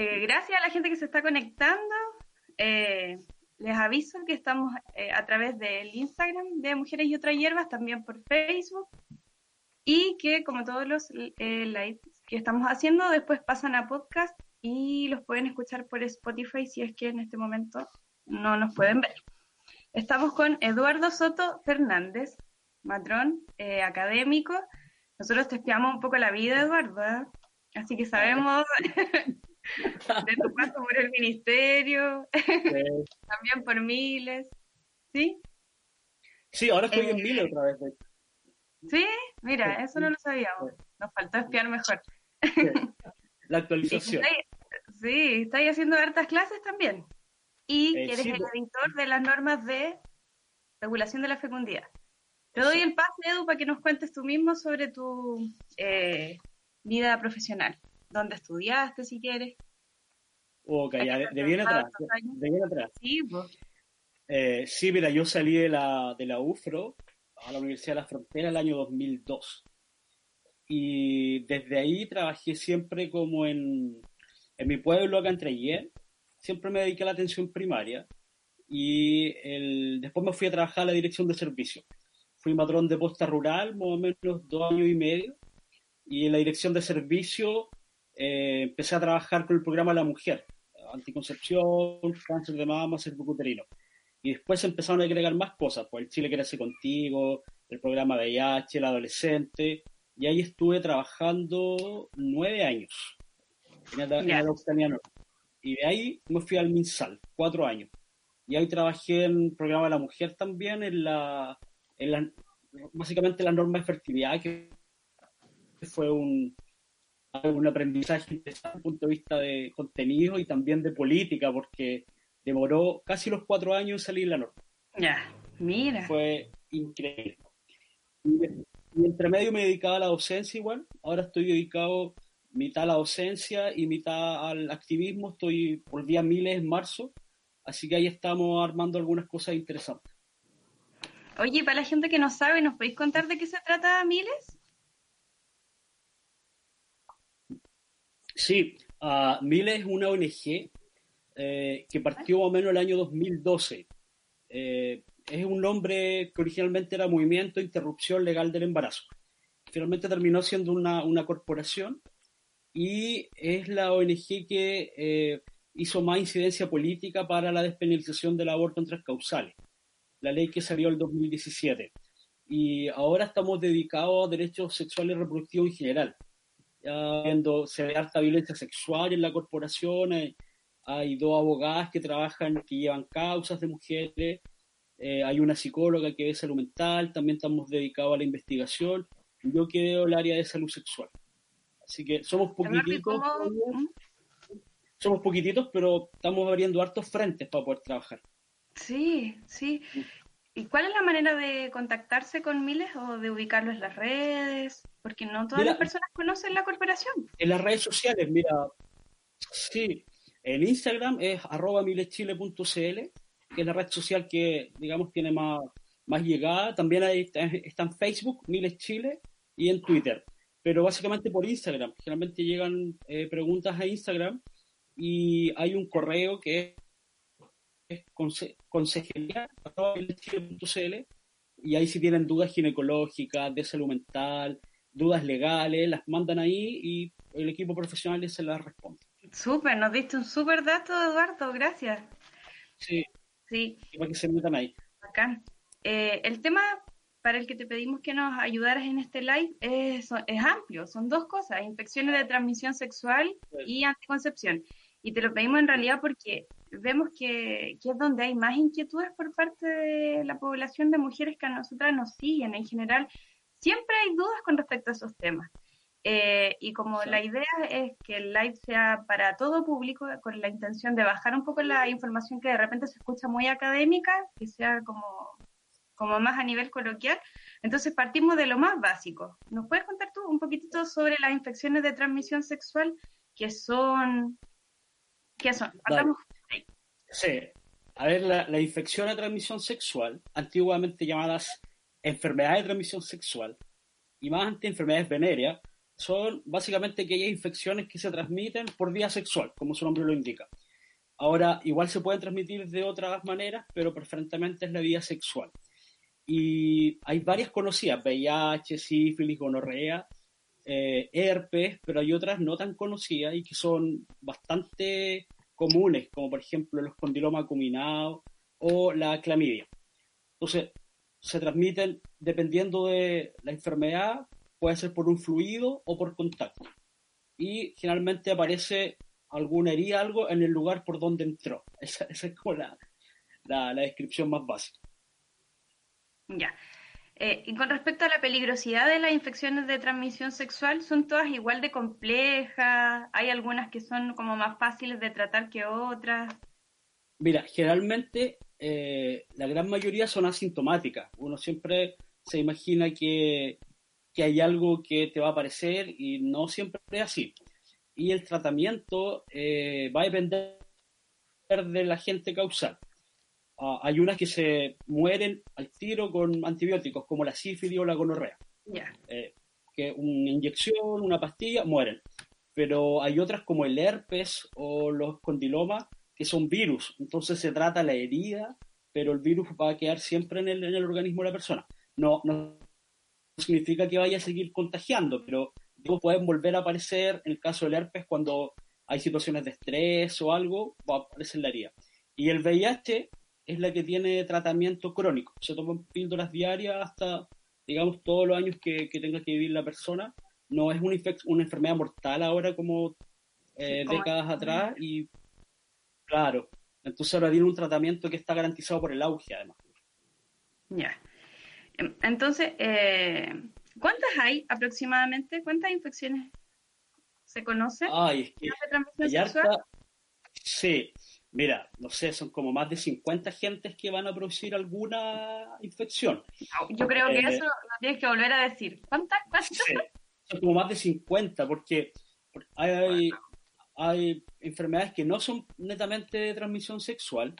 Eh, gracias a la gente que se está conectando. Eh, les aviso que estamos eh, a través del Instagram de Mujeres y otras hierbas, también por Facebook, y que como todos los lives que estamos haciendo, después pasan a podcast y los pueden escuchar por Spotify si es que en este momento no nos pueden ver. Estamos con Eduardo Soto Fernández, matrón académico. Nosotros te espiamos un poco la vida, Eduardo, así que sabemos de tu paso por el ministerio, también por Miles, ¿sí? Sí, ahora estoy en eh, Miles otra vez. Sí, mira, eso no lo sabíamos. Nos faltó espiar mejor. La actualización. Sí, estáis haciendo hartas clases también. Y eh, eres el editor de las normas de regulación de la fecundidad. Te doy el pase, Edu, para que nos cuentes tú mismo sobre tu eh, vida profesional dónde estudiaste si quieres. Ok, ya, de, bien atrás. De bien atrás. Sí, pues. eh, sí, mira, yo salí de la, de la UFRO a la Universidad de la Frontera el año 2002. Y desde ahí trabajé siempre como en, en mi pueblo, acá en Treyé. Siempre me dediqué a la atención primaria. Y el, después me fui a trabajar a la dirección de servicio. Fui matrón de posta rural, más o menos dos años y medio. Y en la dirección de servicio eh, empecé a trabajar con el programa La Mujer, anticoncepción, cáncer de mama, cervicuterino. Y después empezaron a agregar más cosas, pues el Chile Crece Contigo, el programa VIH, el adolescente, y ahí estuve trabajando nueve años en, Y de ahí me fui al MinSal, cuatro años. Y ahí trabajé en el programa La Mujer también, en la, en la básicamente la norma de fertilidad, que fue un, un aprendizaje desde el punto de vista de contenido y también de política, porque demoró casi los cuatro años salir la norma. Ya, mira. Fue increíble. Y, entre medio me dedicaba a la docencia igual. Ahora estoy dedicado mitad a la docencia y mitad al activismo. Estoy por día miles en marzo. Así que ahí estamos armando algunas cosas interesantes. Oye, para la gente que no sabe, ¿nos podéis contar de qué se trata Miles? Sí, uh, es una ONG eh, que partió más o menos el año 2012. Eh, es un nombre que originalmente era Movimiento Interrupción Legal del Embarazo. Finalmente terminó siendo una, una corporación y es la ONG que eh, hizo más incidencia política para la despenalización del aborto en tres la ley que salió el 2017. Y ahora estamos dedicados a derechos sexuales y reproductivos en general viendo, se ve harta violencia sexual en la corporación, hay, dos abogadas que trabajan, que llevan causas de mujeres, eh, hay una psicóloga que ve salud mental, también estamos dedicados a la investigación, yo que veo el área de salud sexual. Así que somos poquititos, somos poquititos, pero estamos abriendo hartos frentes para poder trabajar. Sí, sí. ¿Y cuál es la manera de contactarse con Miles o de ubicarlo en las redes? Porque no todas las personas conocen la corporación. En las redes sociales, mira, sí, en Instagram es arroba mileschile.cl, que es la red social que, digamos, tiene más, más llegada. También hay, está en Facebook, Miles Chile, y en Twitter. Pero básicamente por Instagram. Generalmente llegan eh, preguntas a Instagram y hay un correo que es consejería.cl y ahí si tienen dudas ginecológicas, de salud mental, dudas legales, las mandan ahí y el equipo profesional se las responde. Súper, nos diste un súper dato, Eduardo, gracias. Sí. Sí. Para que se metan ahí. Acá. Eh, el tema para el que te pedimos que nos ayudaras en este live es, es amplio, son dos cosas, infecciones de transmisión sexual y anticoncepción. Y te lo pedimos en realidad porque vemos que, es donde hay más inquietudes por parte de la población de mujeres que a nosotras nos siguen. En general, siempre hay dudas con respecto a esos temas. Eh, y como la idea es que el live sea para todo público, con la intención de bajar un poco la información que de repente se escucha muy académica, que sea como, como más a nivel coloquial, entonces partimos de lo más básico. ¿Nos puedes contar tú un poquitito sobre las infecciones de transmisión sexual? ¿Qué son? ¿Qué son? Sí. A ver, la, infección de transmisión sexual, antiguamente llamadas enfermedades de transmisión sexual, y más antes enfermedades venéreas, son básicamente aquellas infecciones que se transmiten por vía sexual, como su nombre lo indica. Ahora, igual se pueden transmitir de otras maneras, pero preferentemente es la vía sexual. Y hay varias conocidas, VIH, sífilis, gonorrea, eh, herpes, pero hay otras no tan conocidas y que son bastante comunes, como por ejemplo los condilomas acuminados o la clamidia. Entonces, se transmiten dependiendo de la enfermedad, puede ser por un fluido o por contacto. Y generalmente aparece alguna herida, algo en el lugar por donde entró. Esa, es como la, la, descripción más básica. Ya. Eh, y con respecto a la peligrosidad de las infecciones de transmisión sexual, ¿son todas igual de complejas? ¿Hay algunas que son como más fáciles de tratar que otras? Mira, generalmente eh, la gran mayoría son asintomáticas. Uno siempre se imagina que, que, hay algo que te va a aparecer y no siempre es así. Y el tratamiento eh, va a depender de la gente causal. Ah, hay unas que se mueren al tiro con antibióticos, como la sífilis o la gonorrea. Eh, que una inyección, una pastilla, mueren. Pero hay otras como el herpes o los condilomas que son virus. Entonces se trata la herida, pero el virus va a quedar siempre en el, en el organismo de la persona. No, no significa que vaya a seguir contagiando, pero pueden volver a aparecer en el caso del herpes cuando hay situaciones de estrés o algo, va a aparecer la herida. Y el VIH es la que tiene tratamiento crónico. Se toman píldoras diarias hasta, digamos, todos los años que, tenga que vivir la persona. No es una, una enfermedad mortal ahora como eh, décadas atrás y, claro, entonces ahora tiene un tratamiento que está garantizado por el auge, además. Ya. Entonces, eh, ¿cuántas hay aproximadamente? ¿Cuántas infecciones se conocen? Ay, es que transmisión sexual? Sí, Mira, no sé, son como más de 50 gentes que van a producir alguna infección. Yo creo que eh, eso lo tienes que volver a decir. ¿Cuántas? son como más de 50 porque hay, hay enfermedades que no son netamente de transmisión sexual,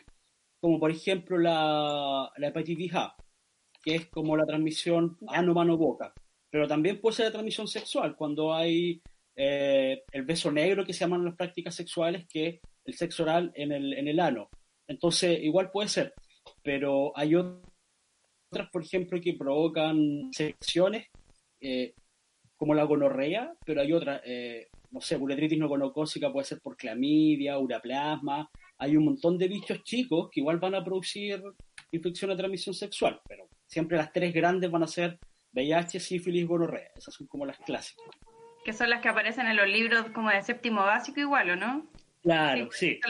como por ejemplo la, la hepatitis A, que es como la transmisión ano-mano-boca, pero también puede ser de transmisión sexual cuando hay eh, el beso negro que se llaman las prácticas sexuales, que el sexo oral en el, en el ano. Entonces, igual puede ser, pero hay otras, por ejemplo, que provocan secciones, eh, como la gonorrea, pero hay otras, eh, no sé, uretritis no gonocócica puede ser por clamidia, uraplasma, hay un montón de bichos chicos que igual van a producir infección de transmisión sexual, pero siempre las tres grandes van a ser VIH, sífilis y gonorrea, esas son como las clásicas. Que son las que aparecen en los libros como de séptimo básico igual, ¿o no? Claro, sí.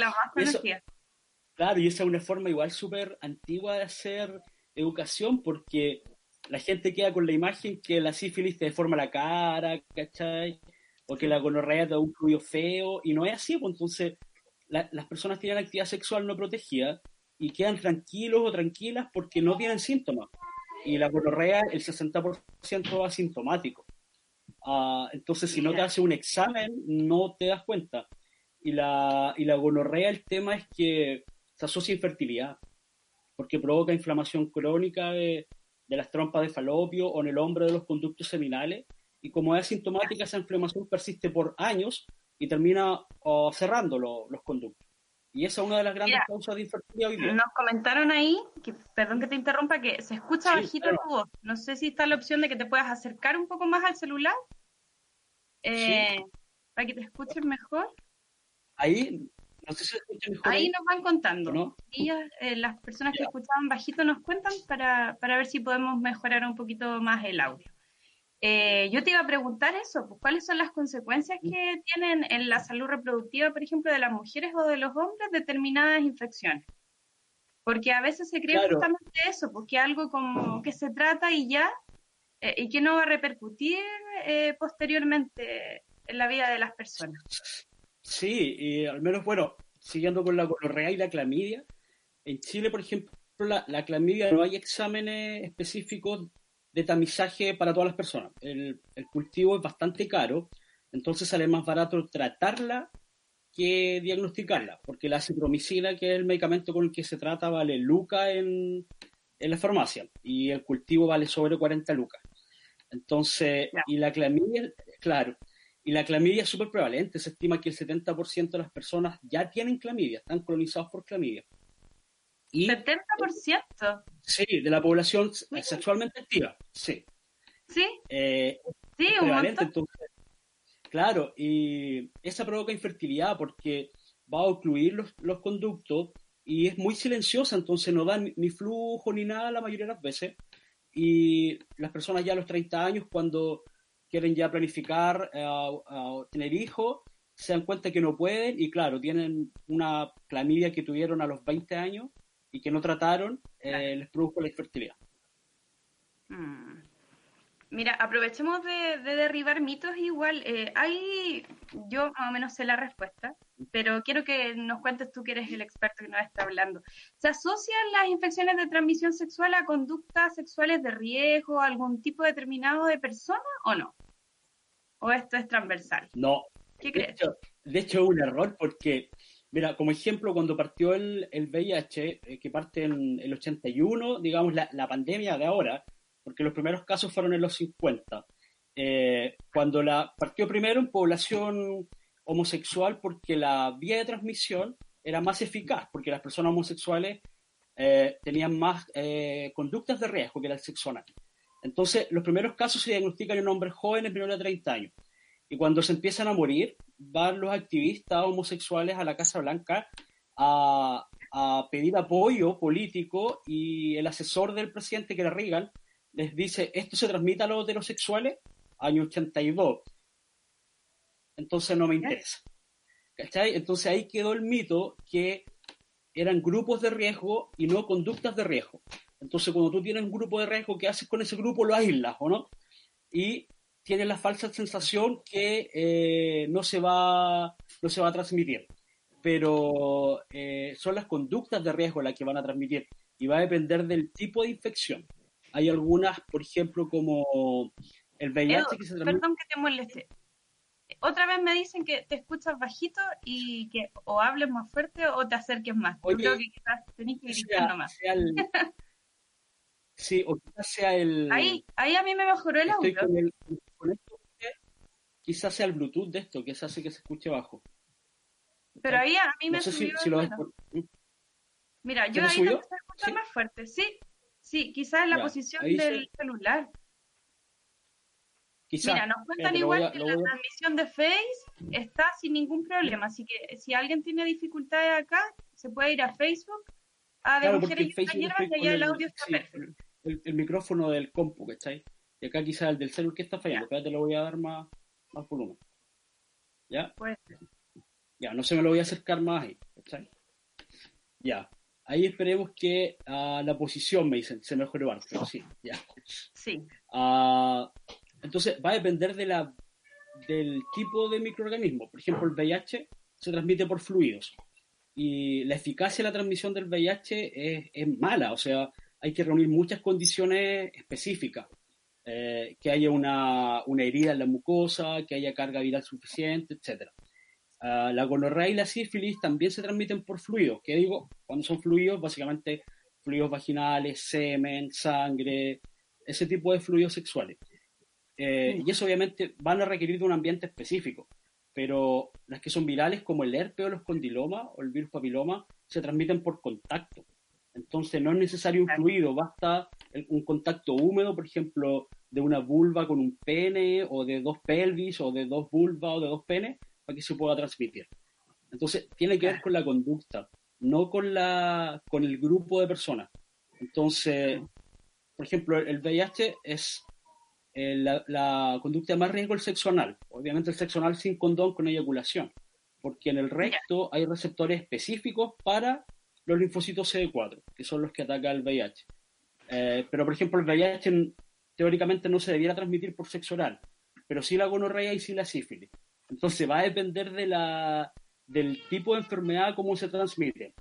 claro, y esa es una forma igual súper antigua de hacer educación porque la gente queda con la imagen que la sífilis te deforma la cara, ¿cachai? O que la gonorrea te da un fluido feo, y no es así, pues entonces las personas tienen actividad sexual no protegida y quedan tranquilos o tranquilas porque no tienen síntomas. Y la gonorrea, el 60% asintomático. Uh, entonces, si no te hace un examen, no te das cuenta. Y la, y la gonorrea, el tema es que se asocia a infertilidad, porque provoca inflamación crónica de, las trompas de falopio o en el hombro de los conductos seminales. Y como es asintomática, esa inflamación persiste por años y termina cerrando los conductos. Y esa es una de las grandes causas de infertilidad hoy día. Nos comentaron ahí, que, perdón que te interrumpa, que se escucha bajito tu voz. No sé si está la opción de que te puedas acercar un poco más al celular eh, para que te escuchen mejor. Ahí, no sé si escuchan mejor. Ahí, nos van contando. Y eh, las personas que escuchaban bajito nos cuentan para, para ver si podemos mejorar un poquito más el audio. Eh, yo te iba a preguntar eso, pues, ¿cuáles son las consecuencias que tienen en la salud reproductiva, por ejemplo, de las mujeres o de los hombres determinadas infecciones? Porque a veces se cree justamente eso, porque pues, algo como que se trata y ya, eh, y que no va a repercutir eh, posteriormente en la vida de las personas. Sí, y al menos, bueno, siguiendo con la gonorrea y la clamidia, en Chile, por ejemplo, la, la clamidia no hay exámenes específicos de tamizaje para todas las personas. El, cultivo es bastante caro, entonces sale más barato tratarla que diagnosticarla, porque la cipromicina, que es el medicamento con el que se trata, vale lucas en, en la farmacia y el cultivo vale sobre 40 lucas. Entonces, y la clamidia, claro. Y la clamidia es súper prevalente. Se estima que el 70% de las personas ya tienen clamidia, están colonizados por clamidia. Y, ¿70%? Sí, de la población sexualmente activa, sí. ¿Sí? Eh, sí, un montón. claro, y esa provoca infertilidad porque va a ocluir los, los conductos y es muy silenciosa, entonces no da ni, flujo ni nada la mayoría de las veces. Y las personas ya a los 30 años, cuando quieren ya planificar eh, tener hijos, se dan cuenta que no pueden y claro, tienen una clamidia que tuvieron a los 20 años y que no trataron, eh, les produjo la infertilidad. Mm. Mira, aprovechemos de, derribar mitos igual. Eh, hay, yo más o menos sé la respuesta, pero quiero que nos cuentes tú que eres el experto que nos está hablando. ¿Se asocian las infecciones de transmisión sexual a conductas sexuales de riesgo, algún tipo determinado de persona o no? ¿O esto es transversal? No. ¿Qué crees? de hecho, es un error porque, mira, como ejemplo, cuando partió el, el VIH, eh, que parte en el 81, digamos, la, la pandemia de ahora, porque los primeros casos fueron en los 50. Eh, cuando la partió primero en población homosexual porque la vía de transmisión era más eficaz, porque las personas homosexuales eh, tenían más conductas de riesgo que era el. Entonces, los primeros casos se diagnostican en hombres jóvenes menores de 30 años. Y cuando se empiezan a morir, van los activistas homosexuales a la Casa Blanca a, a pedir apoyo político y el asesor del presidente, que era Reagan, les dice, esto se transmite a los heterosexuales, año 82. Entonces no me interesa. ¿Cachai? Entonces ahí quedó el mito que eran grupos de riesgo y no conductas de riesgo. Entonces cuando tú tienes un grupo de riesgo, ¿qué haces con ese grupo? Lo aíslas, ¿o no? Y tienes la falsa sensación que eh, no, se va, no se va a transmitir. Pero eh, son las conductas de riesgo las que van a transmitir y va a depender del tipo de infección. Hay algunas, por ejemplo, como el VIH que se Perdón que te moleste. Otra vez me dicen que te escuchas bajito y que o hables más fuerte o te acerques más. Yo creo que quizás tenés que gritar nomás. sí, o quizás sea el... Ahí, ahí a mí me mejoró el audio. Quizás sea el Bluetooth de esto, que eso hace que se escuche bajo. Pero ahí a mí me subió si, lo ¿Mm? Mira, yo ahí me empecé a escuchar más fuerte. Sí, Sí, quizás en la posición del celular. Mira, nos cuentan igual que la transmisión de Face está sin ningún problema, así que si alguien tiene dificultades acá, se puede ir a Facebook, a de mujeres y compañeras y allá el, audio está perfecto. El, micrófono del compu, ¿cachai? Y acá quizás el del celular que está fallando, te lo voy a dar más, más volumen. ¿Ya? Pues. Ya, no se me lo voy a acercar más ahí, ¿cachai? Ya. Ahí esperemos que uh, la posición, me dicen, se mejore pero sí, ya. Sí. Uh, entonces, va a depender de la, del tipo de microorganismo. Por ejemplo, el VIH se transmite por fluidos. Y la eficacia de la transmisión del VIH es, es mala, o sea, hay que reunir muchas condiciones específicas. Eh, que haya una, una, herida en la mucosa, que haya carga viral suficiente, etcétera. Ah, la gonorrea y la sífilis también se transmiten por fluidos. ¿Qué digo? Cuando son fluidos, básicamente fluidos vaginales, semen, sangre, ese tipo de fluidos sexuales. Eh, y eso obviamente van a requerir de un ambiente específico. Pero las que son virales, como el herpes o los condilomas o el virus papiloma, se transmiten por contacto. Entonces no es necesario un fluido, basta un contacto húmedo, por ejemplo, de una vulva con un pene o de dos pelvis o de dos vulvas o de dos penes para que se pueda transmitir. Entonces, tiene que ver con la conducta, no con, la, con el grupo de personas. Entonces, por ejemplo, el VIH es eh, la, conducta de más riesgo el sexo anal. Obviamente el sexo anal sin condón con eyaculación, porque en el recto hay receptores específicos para los linfocitos CD4, que son los que atacan el VIH. Eh, pero, por ejemplo, el VIH teóricamente no se debiera transmitir por sexo oral, pero sí la gonorrea y sí la sífilis. Entonces va a depender de la, del tipo de enfermedad, cómo se transmite.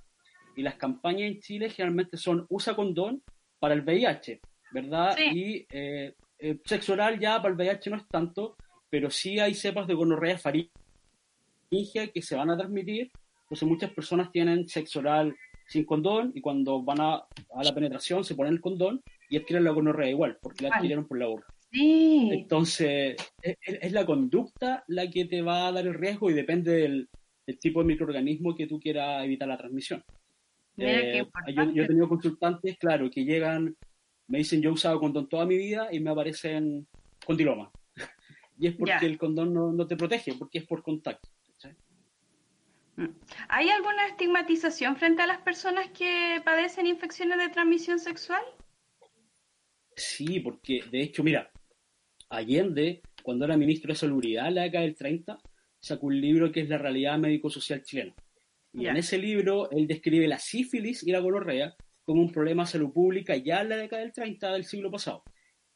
Y las campañas en Chile generalmente son usa condón para el VIH, ¿verdad? Y eh, eh, sexo oral ya para el VIH no es tanto, pero sí hay cepas de gonorrea faringia que se van a transmitir. Entonces muchas personas tienen sexo oral sin condón y cuando van a, a la penetración se ponen el condón y adquieren la gonorrea igual, porque la adquirieron por la boca. Sí. Entonces, es, la conducta la que te va a dar el riesgo y depende del, tipo de microorganismo que tú quieras evitar la transmisión. Eh, yo, he tenido consultantes, claro, que llegan, me dicen yo he usado condón toda mi vida y me aparecen condiloma. y es porque el condón no, no, te protege, porque es por contacto. Mm. ¿Hay alguna estigmatización frente a las personas que padecen infecciones de transmisión sexual? Sí, porque de hecho, mira, Allende, cuando era ministro de Salubridad en la década del 30, sacó un libro que es La realidad médico-social chilena. Y en ese libro él describe la sífilis y la gonorrea como un problema de salud pública ya en la década del 30 del siglo pasado.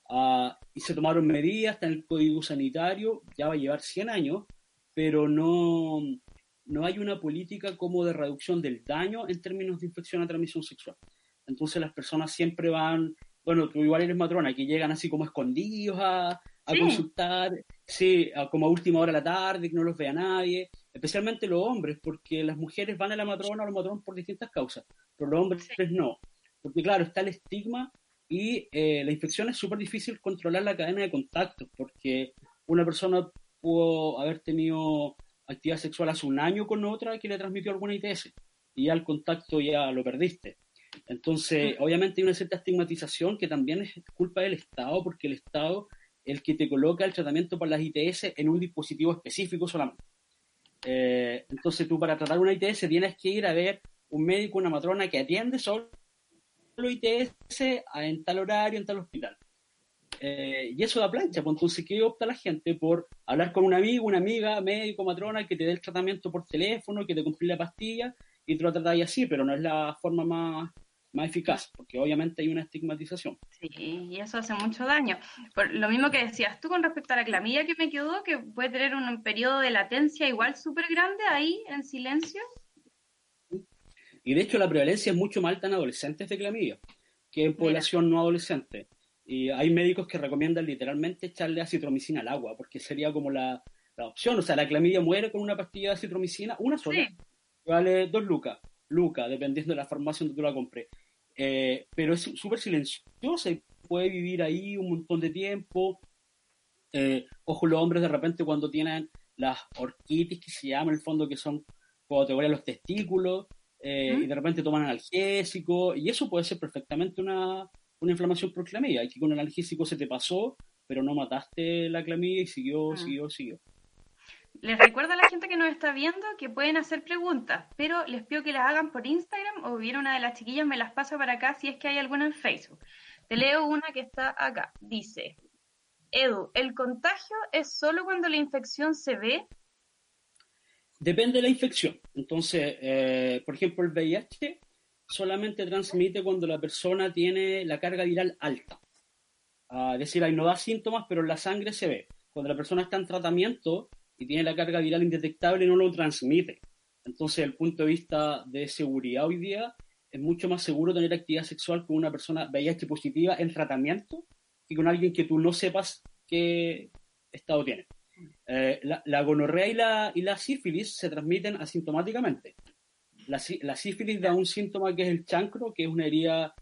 Ah, y se tomaron medidas, está en el Código Sanitario, ya va a llevar 100 años, pero no, no hay una política como de reducción del daño en términos de infección a transmisión sexual. Entonces las personas siempre van bueno, tú igual eres matrona, que llegan así como escondidos a, a consultar, sí, como a última hora de la tarde, que no los vea nadie, especialmente los hombres, porque las mujeres van a la matrona o al matrón por distintas causas, pero los hombres no, porque claro, está el estigma y eh, la infección es súper difícil controlar la cadena de contactos, porque una persona pudo haber tenido actividad sexual hace un año con otra que le transmitió alguna ITS, y ya el contacto ya lo perdiste. Entonces, mm. obviamente hay una cierta estigmatización que también es culpa del Estado, porque el Estado es el que te coloca el tratamiento para las ITS en un dispositivo específico solamente. Eh, entonces, tú para tratar una ITS tienes que ir a ver un médico, una matrona que atiende solo ITS en tal horario, en tal hospital. Eh, y eso da plancha, pues entonces, ¿qué opta la gente? Por hablar con un amigo, una amiga, médico, matrona, que te dé el tratamiento por teléfono, que te cumplir la pastilla y tú lo tratáis así, pero no es la forma más, más eficaz, porque obviamente hay una estigmatización. Sí, y eso hace mucho daño. Por lo mismo que decías tú con respecto a la clamilla que me quedó, que puede tener un periodo de latencia igual súper grande ahí en silencio. Y de hecho la prevalencia es mucho más alta en adolescentes de clamilla que en población no adolescente. Y hay médicos que recomiendan literalmente echarle acitromicina al agua, porque sería como la, la opción. O sea, la clamilla muere con una pastilla de acitromicina, una sola, vale dos lucas lucas, dependiendo de la farmacia donde tú la compres. Eh, pero es súper silenciosa y puede vivir ahí un montón de tiempo. Eh, ojo, los hombres de repente cuando tienen las orquitis, que se llama en el fondo, que son cuando te los testículos, eh, y de repente toman analgésico, y eso puede ser perfectamente una, una inflamación por clamidia, y que con el analgésico se te pasó, pero no mataste la clamidia y siguió, ah. siguió, siguió. Les recuerdo a la gente que nos está viendo que pueden hacer preguntas, pero les pido que las hagan por Instagram o bien una de las chiquillas me las pasa para acá si es que hay alguna en Facebook. Te leo una que está acá. Dice, Edu, ¿el contagio es solo cuando la infección se ve? Depende de la infección. Entonces, eh, por ejemplo, el VIH solamente transmite cuando la persona tiene la carga viral alta. es decir, ahí no da síntomas, pero en la sangre se ve. Cuando la persona está en tratamiento, y tiene la carga viral indetectable, no lo transmite. Entonces, desde el punto de vista de seguridad hoy día, es mucho más seguro tener actividad sexual con una persona VIH positiva en tratamiento que con alguien que tú no sepas qué estado tiene. Eh, la, gonorrea y la, y la sífilis se transmiten asintomáticamente. La, la, sífilis da un síntoma que es el chancro, que es una herida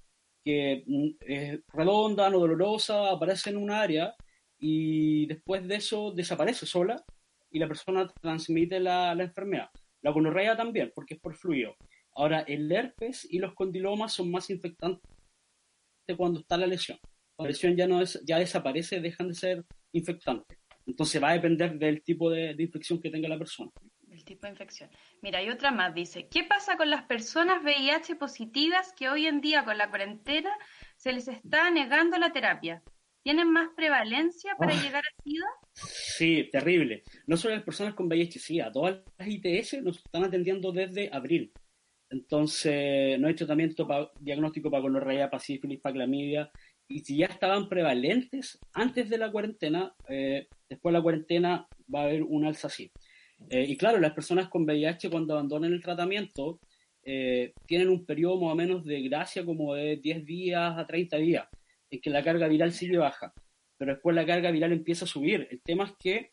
que mm, es redonda, no dolorosa, aparece en un área y después de eso desaparece sola y la persona transmite la, enfermedad. La gonorrea también, porque es por fluido. Ahora, el herpes y los condilomas son más infectantes cuando está la lesión. La lesión ya, no es, ya desaparece, dejan de ser infectantes. Entonces va a depender del tipo de, de infección que tenga la persona. El tipo de infección. Mira, hay otra más, dice, ¿qué pasa con las personas VIH positivas que hoy en día con la cuarentena se les está negando la terapia? ¿Tienen más prevalencia para llegar a SIDA? Sí, terrible. No solo las personas con VIH, sí, a todas las ITS nos están atendiendo desde abril. Entonces, no hay tratamiento diagnóstico para gonorrea, para sífilis, para clamidia. Y si ya estaban prevalentes antes de la cuarentena, eh, después de la cuarentena va a haber un alza así. Eh, y claro, las personas con VIH cuando abandonan el tratamiento eh, tienen un periodo más o menos de gracia como de 10 días a 30 días es que la carga viral sigue baja, pero después la carga viral empieza a subir. El tema es que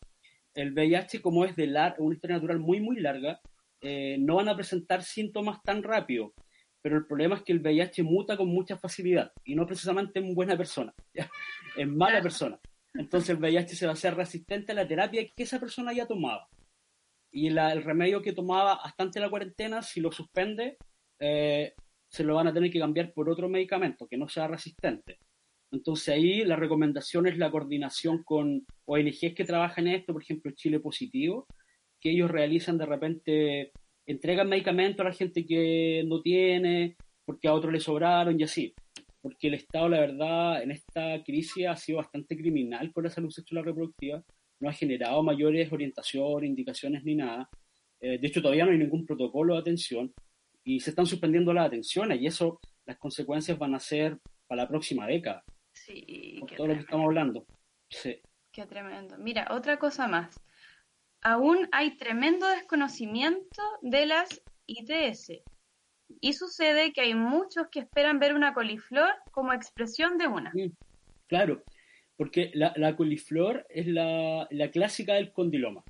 el VIH, como es de una historia natural muy, muy larga, eh, no van a presentar síntomas tan rápido. Pero el problema es que el VIH muta con mucha facilidad y no precisamente en buena persona, en mala persona. Entonces el VIH se va a hacer resistente a la terapia que esa persona haya tomado. Y el remedio que tomaba hasta antes de la cuarentena, si lo suspende, eh, se lo van a tener que cambiar por otro medicamento que no sea resistente. Entonces ahí la recomendación es la coordinación con ONGs que trabajan en esto, por ejemplo Chile Positivo, que ellos realizan de repente, entregan medicamentos a la gente que no tiene, porque a otros le sobraron y así. Porque el Estado, la verdad, en esta crisis ha sido bastante criminal con la salud sexual reproductiva, no ha generado mayores orientaciones, indicaciones ni nada. Eh, de hecho, todavía no hay ningún protocolo de atención y se están suspendiendo las atenciones y eso, las consecuencias van a ser para la próxima década. Sí, por todo lo que estamos hablando. Sí. Qué tremendo. Mira, otra cosa más. Aún hay tremendo desconocimiento de las ITS. Y sucede que hay muchos que esperan ver una coliflor como expresión de una. claro, porque la, coliflor es la, clásica del condiloma.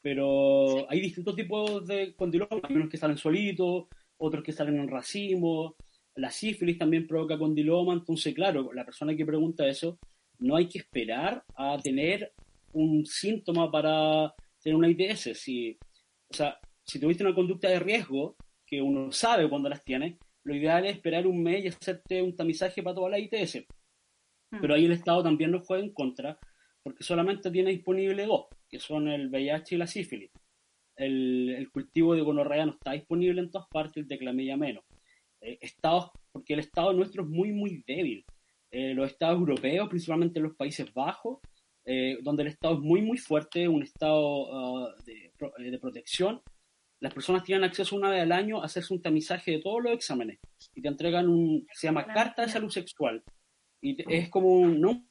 Pero hay distintos tipos de condiloma, hay unos que salen solitos, otros que salen en racimo, la sífilis también provoca condiloma, entonces claro, la persona que pregunta eso, no hay que esperar a tener un síntoma para tener una ITS. Si, o sea, si tuviste una conducta de riesgo, que uno sabe cuando las tiene, lo ideal es esperar un mes y hacerte un tamizaje para toda la ITS. Hmm. Pero ahí el Estado también nos juega en contra, porque solamente tiene disponible dos, que son el VIH y la sífilis. El, el cultivo de gonorrea no está disponible en todas partes, el de clamilla menos. Eh, estados, porque el Estado nuestro es muy, muy débil. Eh, los estados europeos, principalmente los Países Bajos, eh, donde el Estado es muy, muy fuerte, un Estado ah, de, de, protección, las personas tienen acceso una vez al año a hacerse un tamizaje de todos los exámenes y te entregan un, se llama Carta de Salud Sexual. Y es como un, no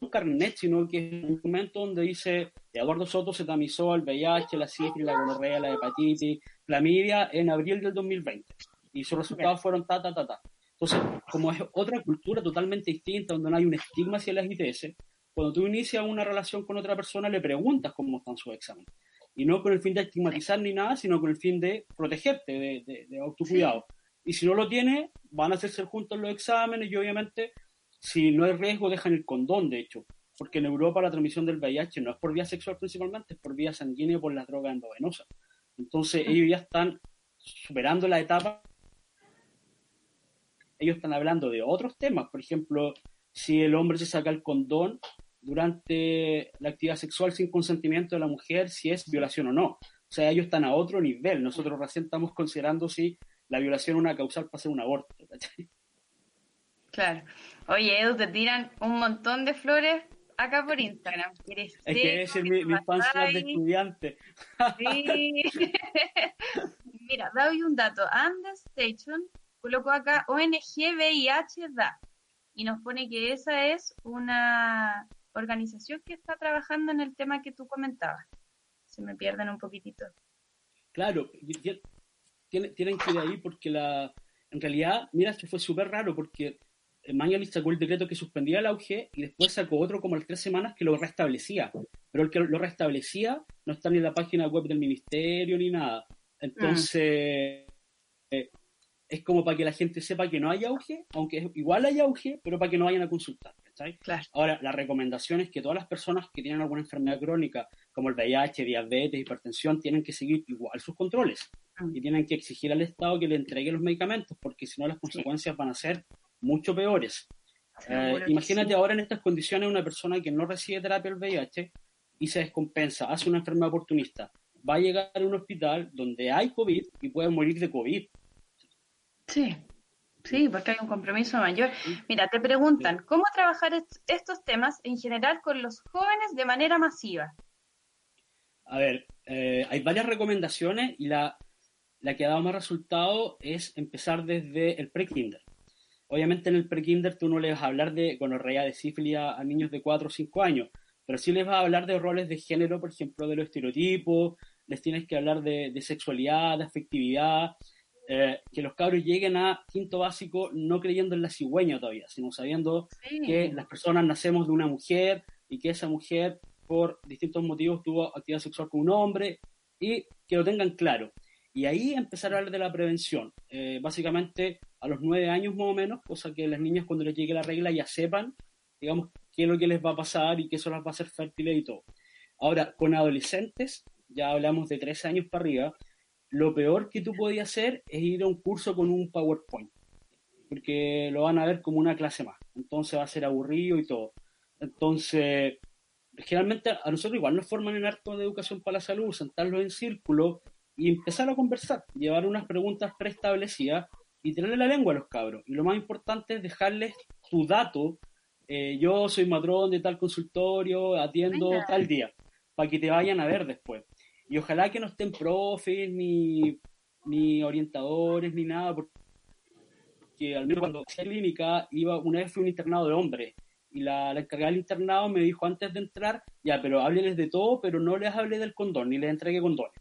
un carnet, sino que es un documento donde dice Eduardo Soto se tamizó el VIH, la sífilis, la gonorrea, la hepatitis, la clamidia en abril del 2020 y sus resultados fueron ta, ta, ta, ta. Entonces, como es otra cultura totalmente distinta, donde no hay un estigma hacia las ITS, cuando tú inicias una relación con otra persona, le preguntas cómo están sus exámenes. Y no con el fin de estigmatizar ni nada, sino con el fin de protegerte, de, de, autocuidado. Y si no lo tiene, van a hacerse juntos los exámenes y obviamente, si no hay riesgo, dejan el condón, de hecho. Porque en Europa la transmisión del VIH no es por vía sexual principalmente, es por vía sanguínea o por las drogas endovenosas. Entonces, ellos ya están superando la etapa ellos están hablando de otros temas, por ejemplo, si el hombre se saca el condón durante la actividad sexual sin consentimiento de la mujer, si es violación o no. O sea, ellos están a otro nivel. Nosotros recién estamos considerando si la violación es una causal para hacer un aborto. Claro. Oye, Edu, te tiran un montón de flores acá por Instagram. es que ese es mi, mi de estudiante. Sí. Mira, doy un dato. Andes Station colocó acá ONG VIH DA y nos pone que esa es una organización que está trabajando en el tema que tú comentabas. Se me pierden un poquitito. Claro, tienen, que ir ahí porque la, en realidad, mira, esto fue súper raro porque Mañalich sacó el decreto que suspendía el auge y después sacó otro como las tres semanas que lo restablecía. Pero el que lo restablecía no está ni en la página web del ministerio ni nada. Entonces, eh, es como para que la gente sepa que no hay auge, aunque igual hay auge, pero para que no vayan a consultar. Ahora, la recomendación es que todas las personas que tienen alguna enfermedad crónica, como el VIH, diabetes, hipertensión, tienen que seguir igual sus controles mm. y tienen que exigir al Estado que le entregue los medicamentos, porque si no las consecuencias van a ser mucho peores. Eh, imagínate ahora en estas condiciones una persona que no recibe terapia del VIH y se descompensa, hace una enfermedad oportunista, va a llegar a un hospital donde hay COVID y puede morir de COVID Sí, sí, porque hay un compromiso mayor. Mira, te preguntan, ¿cómo trabajar estos temas en general con los jóvenes de manera masiva? A ver, eh, hay varias recomendaciones y la, la que ha dado más resultado es empezar desde el pre-kinder. Obviamente en el pre-kinder tú no le vas a hablar de gonorrea, de sífilis a, niños de 4 o 5 años, pero sí les vas a hablar de roles de género, por ejemplo, de los estereotipos, les tienes que hablar de, de sexualidad, de afectividad, eh, que los cabros lleguen a quinto básico no creyendo en la cigüeña todavía, sino sabiendo que las personas nacemos de una mujer y que esa mujer por distintos motivos tuvo actividad sexual con un hombre y que lo tengan claro. Y ahí empezar a hablar de la prevención, eh, básicamente a los nueve años más o menos, cosa que las niñas cuando les llegue la regla ya sepan, digamos, qué es lo que les va a pasar y que eso las va a hacer fértiles y todo. Ahora, con adolescentes, ya hablamos de tres años para arriba, lo peor que tú podías hacer es ir a un curso con un PowerPoint, porque lo van a ver como una clase más, entonces va a ser aburrido y todo. Entonces, generalmente a nosotros igual nos forman en harto de educación para la salud, sentarlos en círculo y empezar a conversar, llevar unas preguntas preestablecidas y tenerle la lengua a los cabros. Y lo más importante es dejarles tu dato. Eh, yo soy matrón de tal consultorio, atiendo tal día, para que te vayan a ver después. Y ojalá que no estén profes, ni, ni orientadores, ni nada, porque al menos cuando hacía clínica, iba, una vez fui un internado de hombres, y la, la, encargada del internado me dijo antes de entrar, ya, pero hábleles de todo, pero no les hable del condón, ni les entregue condones.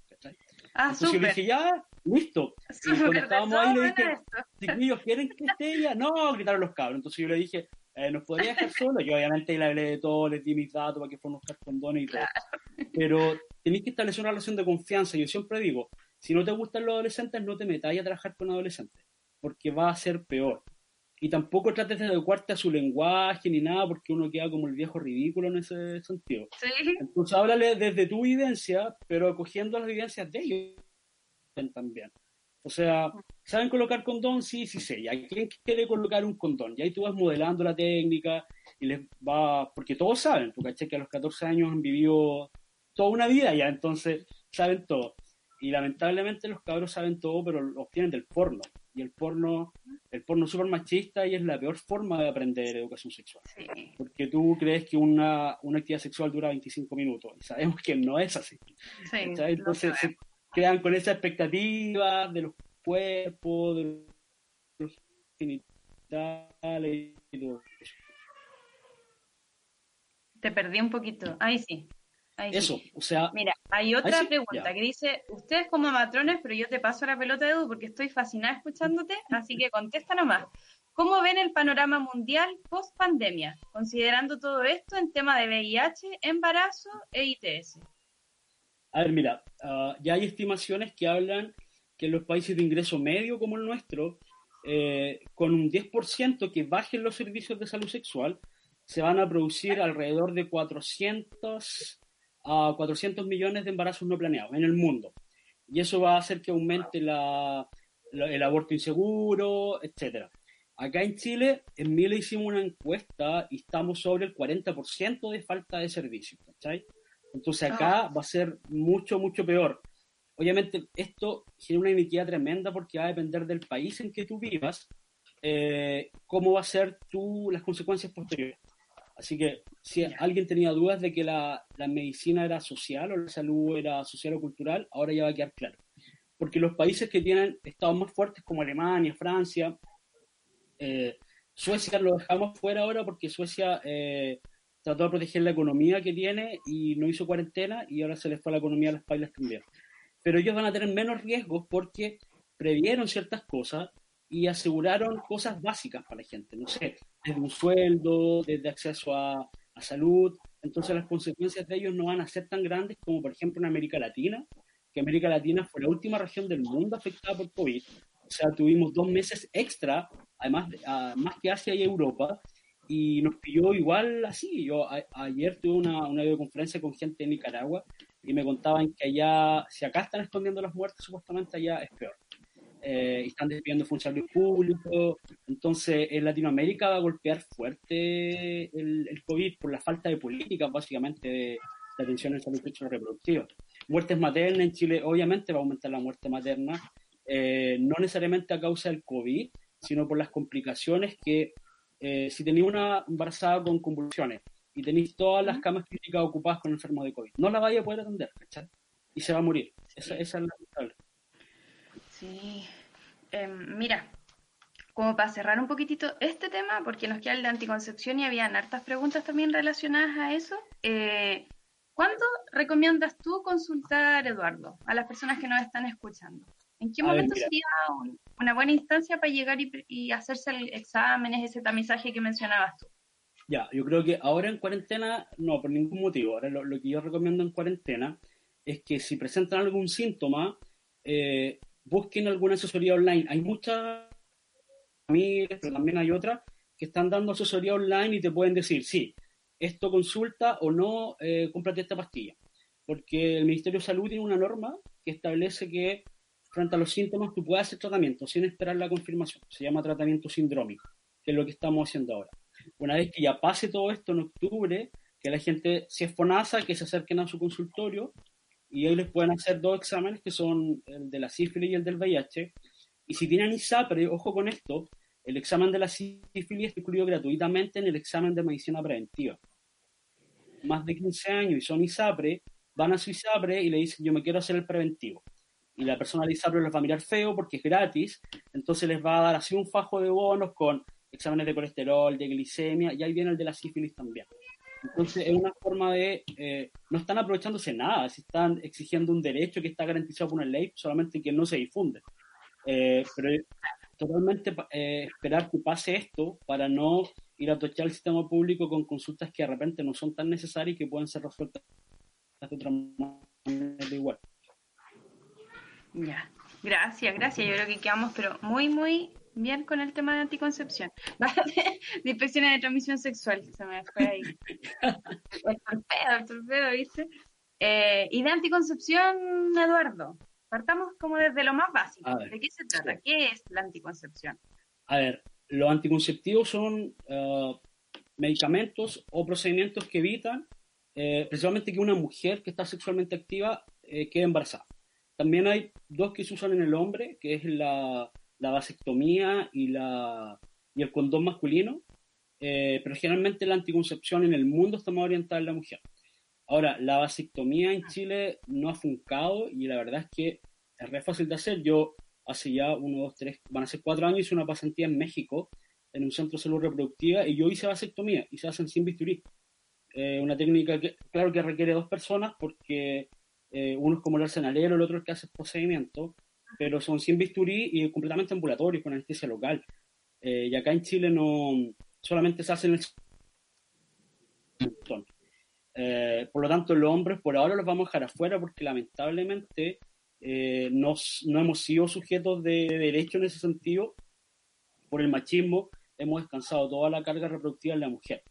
Ah, Entonces yo le dije, ya, listo. y cuando estábamos ahí le dije, chiquillos, ¿quieren que esté ella? No, gritaron los cabros. Entonces yo le dije, eh, ¿nos podría dejar solo? Yo obviamente le hablé de todo, les di mis datos para que fueran buscar condones y todo. Pero tenéis que establecer una relación de confianza. Yo siempre digo, si no te gustan los adolescentes, no te metáis a trabajar con adolescentes, porque va a ser peor. Y tampoco trates de adecuarte a su lenguaje ni nada, porque uno queda como el viejo ridículo en ese sentido. Sí. Entonces háblale desde tu evidencia, pero acogiendo las evidencias de ellos también. O sea, ¿saben colocar condón? Sí, sí sé. ¿Y quién quiere colocar un condón? Y ahí tú vas modelando la técnica y les va... Porque todos saben, tú caché que a los 14 años han vivido toda una vida ya, entonces saben todo. Y lamentablemente los cabros saben todo, pero lo obtienen del porno. Y el porno, el porno es súper machista y es la peor forma de aprender educación sexual. Sí. Porque tú crees que una, una actividad sexual dura 25 minutos y sabemos que no es así. Sí, Entonces se crean con esa expectativa de los cuerpos, de los genitales y todo eso. Te perdí un poquito. Ahí sí. Ahí Eso, sí. o sea, Mira, hay otra sí, pregunta ya. que dice, ustedes como matrones, pero yo te paso la pelota, Edu, porque estoy fascinada escuchándote, así que contesta nomás. ¿Cómo ven el panorama mundial post pandemia, considerando todo esto en tema de VIH, embarazo e ITS? a ver, mira, ah, ya hay estimaciones que hablan que en los países de ingreso medio como el nuestro, eh, con un 10% que bajen los servicios de salud sexual, se van a producir alrededor de 400 a 400 millones de embarazos no planeados en el mundo. Y eso va a hacer que aumente la, la- el aborto inseguro, etcétera. Acá en Chile, en Mile hicimos una encuesta y estamos sobre el 40% de falta de servicios, ¿cachai? Entonces acá va a ser mucho, mucho peor. Obviamente esto genera una iniquidad tremenda porque va a depender del país en que tú vivas, eh, cómo va a ser tú, las consecuencias posteriores. Así que si alguien tenía dudas de que la, la medicina era social o la salud era social o cultural, ahora ya va a quedar claro. Porque los países que tienen estados más fuertes como Alemania, Francia, eh, Suecia lo dejamos fuera ahora porque Suecia eh, trató de proteger la economía que tiene y no hizo cuarentena y ahora se les fue la economía a las pailas también. Pero ellos van a tener menos riesgos porque previeron ciertas cosas y aseguraron cosas básicas para la gente, no sé, desde un sueldo, desde acceso a, a salud. Entonces las consecuencias de ellos no van a ser tan grandes como por ejemplo en América Latina, que América Latina fue la última región del mundo afectada por COVID. O sea, tuvimos dos meses extra, además más que Asia y Europa, y nos pilló igual así. Yo ayer tuve una, una videoconferencia con gente de Nicaragua y me contaban que allá, si acá están escondiendo las muertes, supuestamente allá es peor. Eh, están despidiendo funcionarios públicos. Entonces, en Latinoamérica va a golpear fuerte el, el COVID por la falta de políticas, básicamente, de, de atención en salud sexual reproductiva. Muertes maternas en Chile, obviamente va a aumentar la muerte materna, eh, no necesariamente a causa del COVID, sino por las complicaciones que, eh, si tenéis una embarazada con convulsiones y tenéis todas las camas clínicas ocupadas con enfermos de COVID, no la vais a poder atender, ¿cachai? Y se va a morir. Esa, esa es la lamentable. Sí. Em, mira, como para cerrar un poquitito este tema, porque nos queda el de anticoncepción y habían hartas preguntas también relacionadas a eso. eh, ¿Cuándo recomiendas tú consultar, Eduardo, a las personas que nos están escuchando? ¿En qué A momento sería un- una buena instancia para llegar y, hacerse el exámenes, ese tamizaje que mencionabas tú? Ya, yo creo que ahora en cuarentena, no, por ningún motivo. Ahora lo, lo que yo recomiendo en cuarentena es que si presentan algún síntoma, eh, busquen alguna asesoría online. Hay muchas familias, pero también hay otras que están dando asesoría online y te pueden decir, sí, esto consulta o no, eh, esta pastilla. Porque el Ministerio de Salud tiene una norma que establece que frente a los síntomas tú puedes hacer tratamiento sin esperar la confirmación. Se llama tratamiento sindrómico, que es lo que estamos haciendo ahora. Una vez que ya pase todo esto en octubre, que la gente, si es FONASA, que se acerquen a su consultorio y ahí les pueden hacer dos exámenes que son el de la sífilis y el del VIH. Y si tienen ISAPRE, ojo con esto, el examen de la sífilis está incluido gratuitamente en el examen de medicina preventiva. Más de 15 años y son ISAPRE, van a su ISAPRE y le dicen, yo me quiero hacer el preventivo. Y la persona de ISAPRE les va a mirar feo porque es gratis, entonces les va a dar así un fajo de bonos con exámenes de colesterol, de glicemia, y ahí viene el de la sífilis también. Entonces es una forma de, eh, no están aprovechándose nada, se están exigiendo un derecho que está garantizado por una ley, solamente que no se difunde. Eh, pero totalmente eh, esperar que pase esto para no ir a tochar el sistema público con consultas que de repente no son tan necesarias y que pueden ser resueltas de otra manera igual. Ya, gracias, gracias. Yo creo que quedamos pero muy, muy bien con el tema de anticoncepción. de infecciones de transmisión sexual, se me fue ahí. el torpedo, el torpedo, ¿viste? Eh, y de anticoncepción, Eduardo, partamos como desde lo más básico. ¿De qué se trata? ¿Qué es la anticoncepción? A ver, los anticonceptivos son uh, medicamentos o procedimientos que evitan eh, principalmente que una mujer que está sexualmente activa eh, quede embarazada. También hay dos que se usan en el hombre, que es la la vasectomía y, la, y el condón masculino, eh, pero generalmente la anticoncepción en el mundo está más orientada en la mujer. Ahora, la vasectomía en Chile no ha funcado y la verdad es que es re fácil de hacer. Yo hace ya uno, dos, tres, van a ser cuatro años, hice una pasantía en México en un centro de salud reproductiva y yo hice vasectomía y se hacen sin bisturí. Eh, una técnica que, claro, que requiere dos personas porque eh, uno es como el arsenalero, el otro es el que hace el procedimiento, pero son sin bisturí y completamente ambulatorios, con anestesia local. Eh, y acá en Chile no solamente se hacen el... Eh, por lo tanto, los hombres por ahora los vamos a dejar afuera porque lamentablemente eh, no, no hemos sido sujetos de derecho en ese sentido. Por el machismo hemos descansado toda la carga reproductiva en la mujer.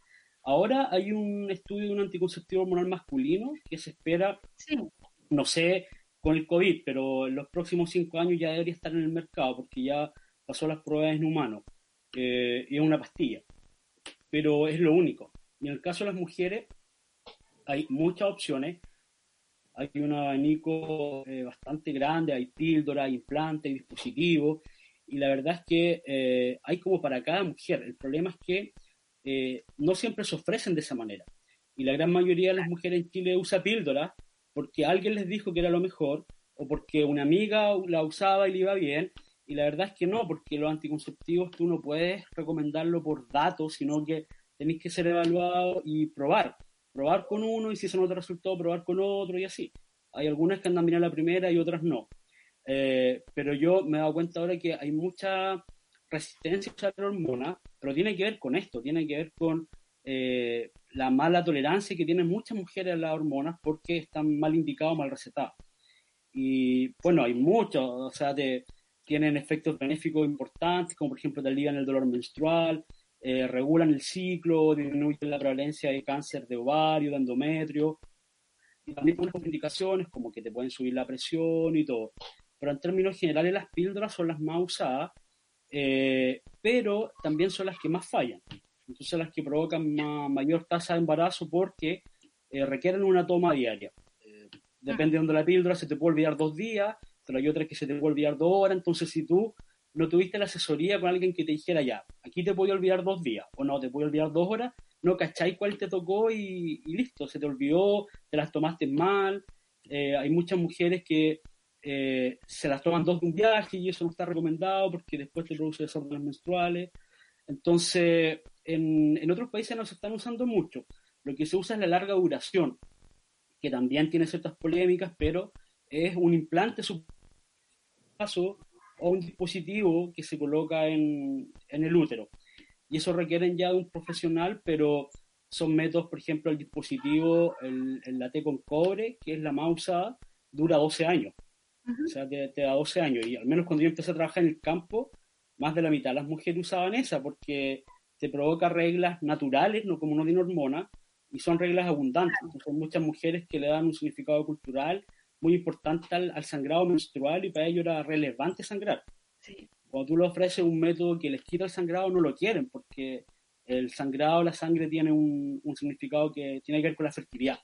Ahora hay un estudio de un anticonceptivo hormonal masculino que se espera, no sé con el COVID, pero en los próximos cinco años ya debería estar en el mercado porque ya pasó las pruebas en humanos eh, y es una pastilla. Pero es lo único. En el caso de las mujeres hay muchas opciones. Hay un abanico eh, bastante grande, hay píldoras, implantes, hay dispositivos. Y la verdad es que eh, hay como para cada mujer. El problema es que no siempre se ofrecen de esa manera. Y la gran mayoría de las mujeres en Chile usa píldoras porque alguien les dijo que era lo mejor o porque una amiga la usaba y le iba bien. Y la verdad es que no, porque los anticonceptivos tú no puedes recomendarlo por datos, sino que tenéis que ser evaluado y probar. Probar con uno y si eso no te resultó, probar con otro y así. Hay algunas que andan bien a la primera y otras no. Eh, pero yo me he dado cuenta ahora que hay mucha resistencia a la hormona, pero tiene que ver con esto, tiene que ver con eh, la mala tolerancia que tienen muchas mujeres a las hormonas porque están mal indicadas o mal recetadas. Y bueno, hay muchos, o sea, tienen efectos benéficos importantes, como por ejemplo te alivian el dolor menstrual, eh, regulan el ciclo, disminuyen la prevalencia de cáncer de ovario, de endometrio, y también tienen indicaciones como que te pueden subir la presión y todo. Pero en términos generales las píldoras son las más usadas, eh, pero también son las que más fallan entonces las que provocan mayor tasa de embarazo porque eh, requieren una toma diaria. Eh, depende de donde la píldora se te puede olvidar dos días, pero hay otras que se te puede olvidar dos horas, entonces si tú no tuviste la asesoría con alguien que te dijera ya, aquí te puede olvidar dos días, o no, te puede olvidar dos horas, no cacháis cuál te tocó y, listo, se te olvidó, te las tomaste mal. Eh, hay muchas mujeres que se las toman dos de un viaje y eso no está recomendado porque después te produce desórdenes menstruales. Entonces, en, otros países no se están usando mucho. Lo que se usa es la larga duración, que también tiene ciertas polémicas, pero es un implante paso o un dispositivo que se coloca en, el útero. Y eso requieren ya de un profesional, pero son métodos, por ejemplo, el dispositivo, el, la T con cobre, que es la más usada, dura 12 años. O sea, te, te, da 12 años. Y al menos cuando yo empecé a trabajar en el campo, más de la mitad de las mujeres usaban esa porque te provoca reglas naturales, no como uno tiene hormona, y son reglas abundantes. Entonces, hay muchas mujeres que le dan un significado cultural muy importante al, sangrado menstrual y para ello era relevante sangrar. Cuando tú le ofreces un método que les quita el sangrado, no lo quieren porque el sangrado, la sangre tiene un, significado que tiene que ver con la fertilidad.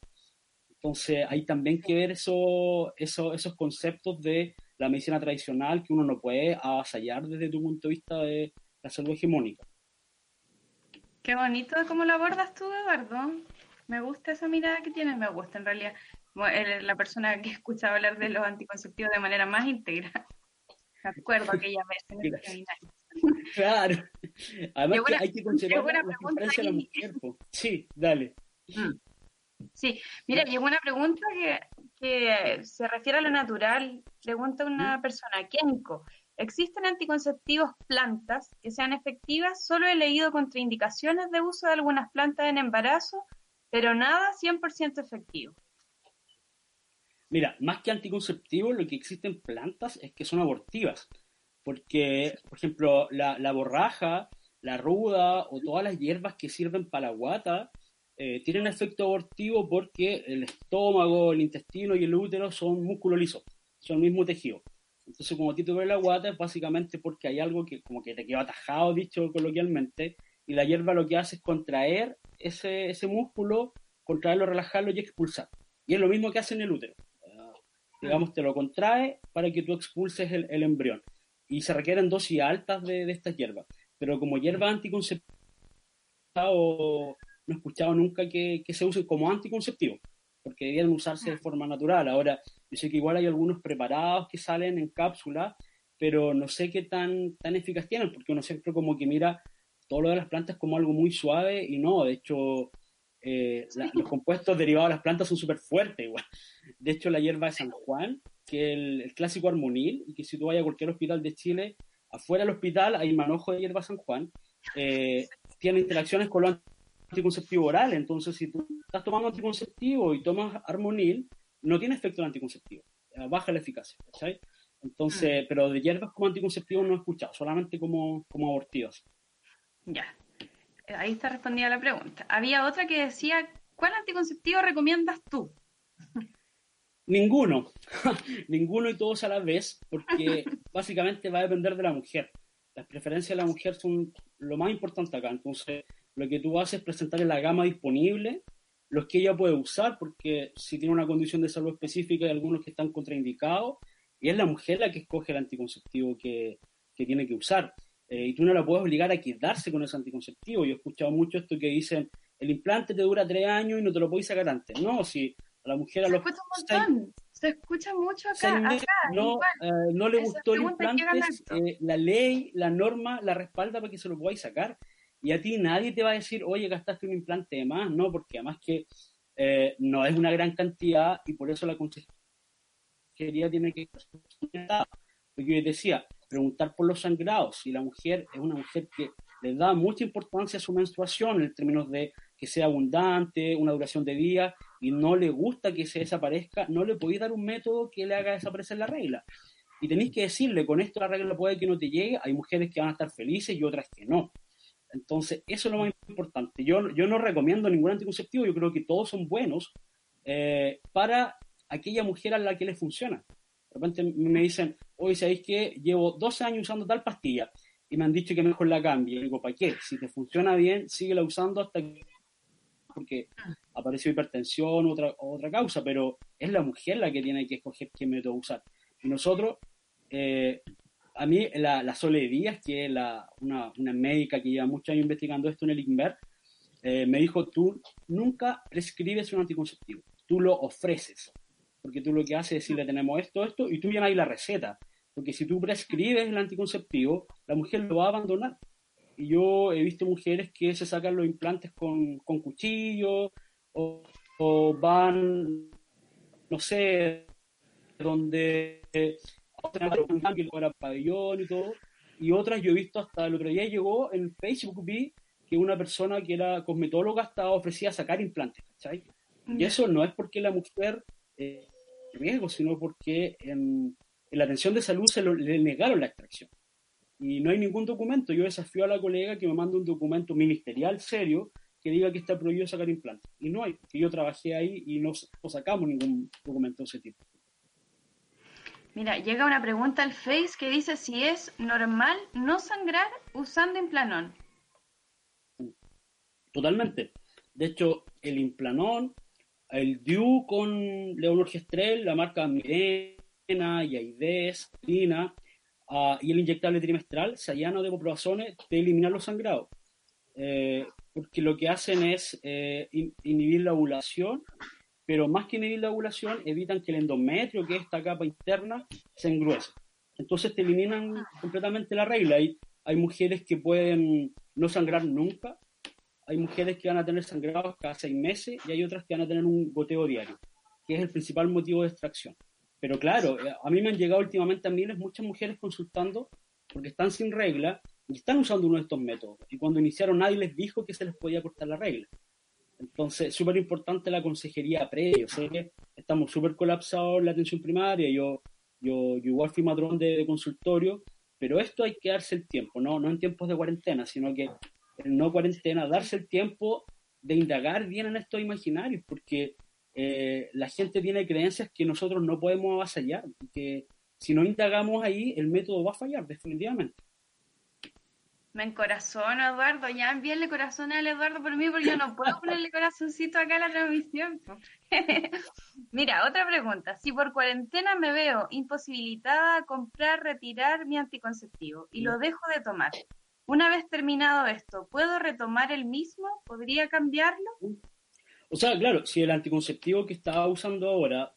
Entonces, hay también que ver eso, eso, esos conceptos de la medicina tradicional que uno no puede avasallar desde tu punto de vista de la salud hegemónica. Qué bonito cómo lo abordas tú, Eduardo. Me gusta esa mirada que tienes, me gusta en realidad. Eres la persona que escucha hablar de los anticonceptivos de manera más íntegra. Me acuerdo aquella vez en el seminario. Claro. Además que hay que considerar la mujer. Sí, dale. Mm. Sí, mira, llegó una pregunta que, que, se refiere a lo natural. Pregunta una persona, Kenko, ¿existen anticonceptivos plantas que sean efectivas? Solo he leído contraindicaciones de uso de algunas plantas en embarazo, pero nada 100% efectivo. Mira, más que anticonceptivos, lo que existen plantas es que son abortivas. Porque, por ejemplo, la, borraja, la ruda o todas las hierbas que sirven para la guata eh, tienen efecto abortivo porque el estómago, el intestino y el útero son músculo liso, son el mismo tejido. Entonces, como a ti te duele la guata, es básicamente porque hay algo que como que te queda atajado, dicho coloquialmente, y la hierba lo que hace es contraer ese, ese músculo, contraerlo, relajarlo y expulsar. Y es lo mismo que hace en el útero. Ah, digamos, te lo contrae para que tú expulses el, el embrión. Y se requieren dosis altas de, de estas hierbas. Pero como hierba anticonceptiva o no he escuchado nunca que, se use como anticonceptivo, porque debían usarse de ah. forma natural. Ahora, yo sé que igual hay algunos preparados que salen en cápsula, pero no sé qué tan, tan eficaz tienen, porque uno siempre como que mira todo lo de las plantas como algo muy suave y no, de hecho, eh, los compuestos derivados de las plantas son súper fuertes igual. De hecho, la hierba de San Juan, que el, el clásico armonil, y que si tú vas a cualquier hospital de Chile, afuera del hospital hay manojo de hierba San Juan, eh, tiene interacciones con los anticonceptivo oral. Entonces, si tú estás tomando anticonceptivo y tomas armonil, no tiene efecto anticonceptivo. Baja la eficacia, ¿cachai? Entonces, mm. pero de hierbas como anticonceptivo no he escuchado, solamente como, como abortivas. Ya. Ahí está respondida la pregunta. Había otra que decía, ¿cuál anticonceptivo recomiendas tú? Ninguno. Ninguno y todos a la vez, porque básicamente va a depender de la mujer. Las preferencias de la mujer son lo más importante acá. Entonces, lo que tú haces es presentarle la gama disponible, los que ella puede usar, porque si tiene una condición de salud específica hay algunos que están contraindicados, y es la mujer la que escoge el anticonceptivo que, que tiene que usar. Eh, y tú no la puedes obligar a quedarse con ese anticonceptivo. Yo he escuchado mucho esto que dicen, el implante te dura tres años y no te lo puedes sacar antes. No, si a la mujer a los... Se escucha mucho acá. no, eh, no le gustó el implante, eh, la ley, la norma la respalda para que se lo podáis sacar. Y a ti nadie te va a decir, oye, gastaste un implante de más, no, porque además que eh, no es una gran cantidad y por eso la consejería tiene que... Porque yo decía, preguntar por los sangrados, si la mujer es una mujer que le da mucha importancia a su menstruación en términos de que sea abundante, una duración de días, y no le gusta que se desaparezca, no le podéis dar un método que le haga desaparecer la regla. Y tenéis que decirle, con esto la regla puede que no te llegue, hay mujeres que van a estar felices y otras que no. Entonces, eso es lo más importante. Yo, yo no recomiendo ningún anticonceptivo, yo creo que todos son buenos eh, para aquella mujer a la que le funciona. De repente me dicen, oye, ¿sabéis que llevo 12 años usando tal pastilla? Y me han dicho que mejor la cambie. Y digo, ¿para qué? Si te funciona bien, síguela usando hasta que... Porque apareció hipertensión u otra, otra causa, pero es la mujer la que tiene que escoger qué método usar. Y nosotros eh, a mí la, la Sole Díaz, que es la, una, una, médica que lleva muchos años investigando esto en el INVER, eh, me dijo, tú nunca prescribes un anticonceptivo, tú lo ofreces, porque tú lo que haces es decirle tenemos esto, esto, y tú llenas ahí la receta, porque si tú prescribes el anticonceptivo, la mujer lo va a abandonar. Y yo he visto mujeres que se sacan los implantes con, con cuchillo o, o van, no sé, donde era pabellón y todo. Y otras yo he visto hasta el otro día llegó en Facebook, vi que una persona que era cosmetóloga estaba ofrecida a sacar implantes, Y eso no es porque la mujer eh, riesgo, sino porque en, la atención de salud se le negaron la extracción. Y no hay ningún documento. Yo desafío a la colega que me mande un documento ministerial serio que diga que está prohibido sacar implantes. Y no hay, porque yo trabajé ahí y no, no sacamos ningún documento de ese tipo. Mira, llega una pregunta al Face que dice si es normal no sangrar usando implanón. Totalmente. De hecho, el implanón, el DIU con levonorgestrel, la marca Mirena, Yaides, Lina, uh, y el inyectable trimestral, Sayano de Poproazones, de eliminar los sangrados. Eh, porque lo que hacen es eh, inhibir la ovulación pero más que inhibir la ovulación, evitan que el endometrio, que es esta capa interna, se engruese. Entonces te eliminan completamente la regla. Hay, hay mujeres que pueden no sangrar nunca, hay mujeres que van a tener sangrados cada seis meses y hay otras que van a tener un goteo diario, que es el principal motivo de extracción. Pero claro, eh, a mí me han llegado últimamente a miles muchas mujeres consultando porque están sin regla y están usando uno de estos métodos. Y cuando iniciaron nadie les dijo que se les podía cortar la regla. Entonces, súper importante la consejería previa. Sé que estamos súper colapsados en la atención primaria. Yo, yo, igual fui madrón de, consultorio, pero esto hay que darse el tiempo, ¿no? no en tiempos de cuarentena, sino que en no cuarentena, darse el tiempo de indagar bien en estos imaginarios, porque eh, la gente tiene creencias que nosotros no podemos avasallar, que si no indagamos ahí, el método va a fallar, definitivamente. Me encorazón, Eduardo. Ya envíenle corazón al Eduardo por mí porque yo no puedo ponerle corazoncito acá a la transmisión. Mira, otra pregunta. Si por cuarentena me veo imposibilitada a comprar, retirar mi anticonceptivo y lo dejo de tomar, una vez terminado esto, ¿puedo retomar el mismo? ¿Podría cambiarlo? O sea, claro, si el anticonceptivo que estaba usando ahora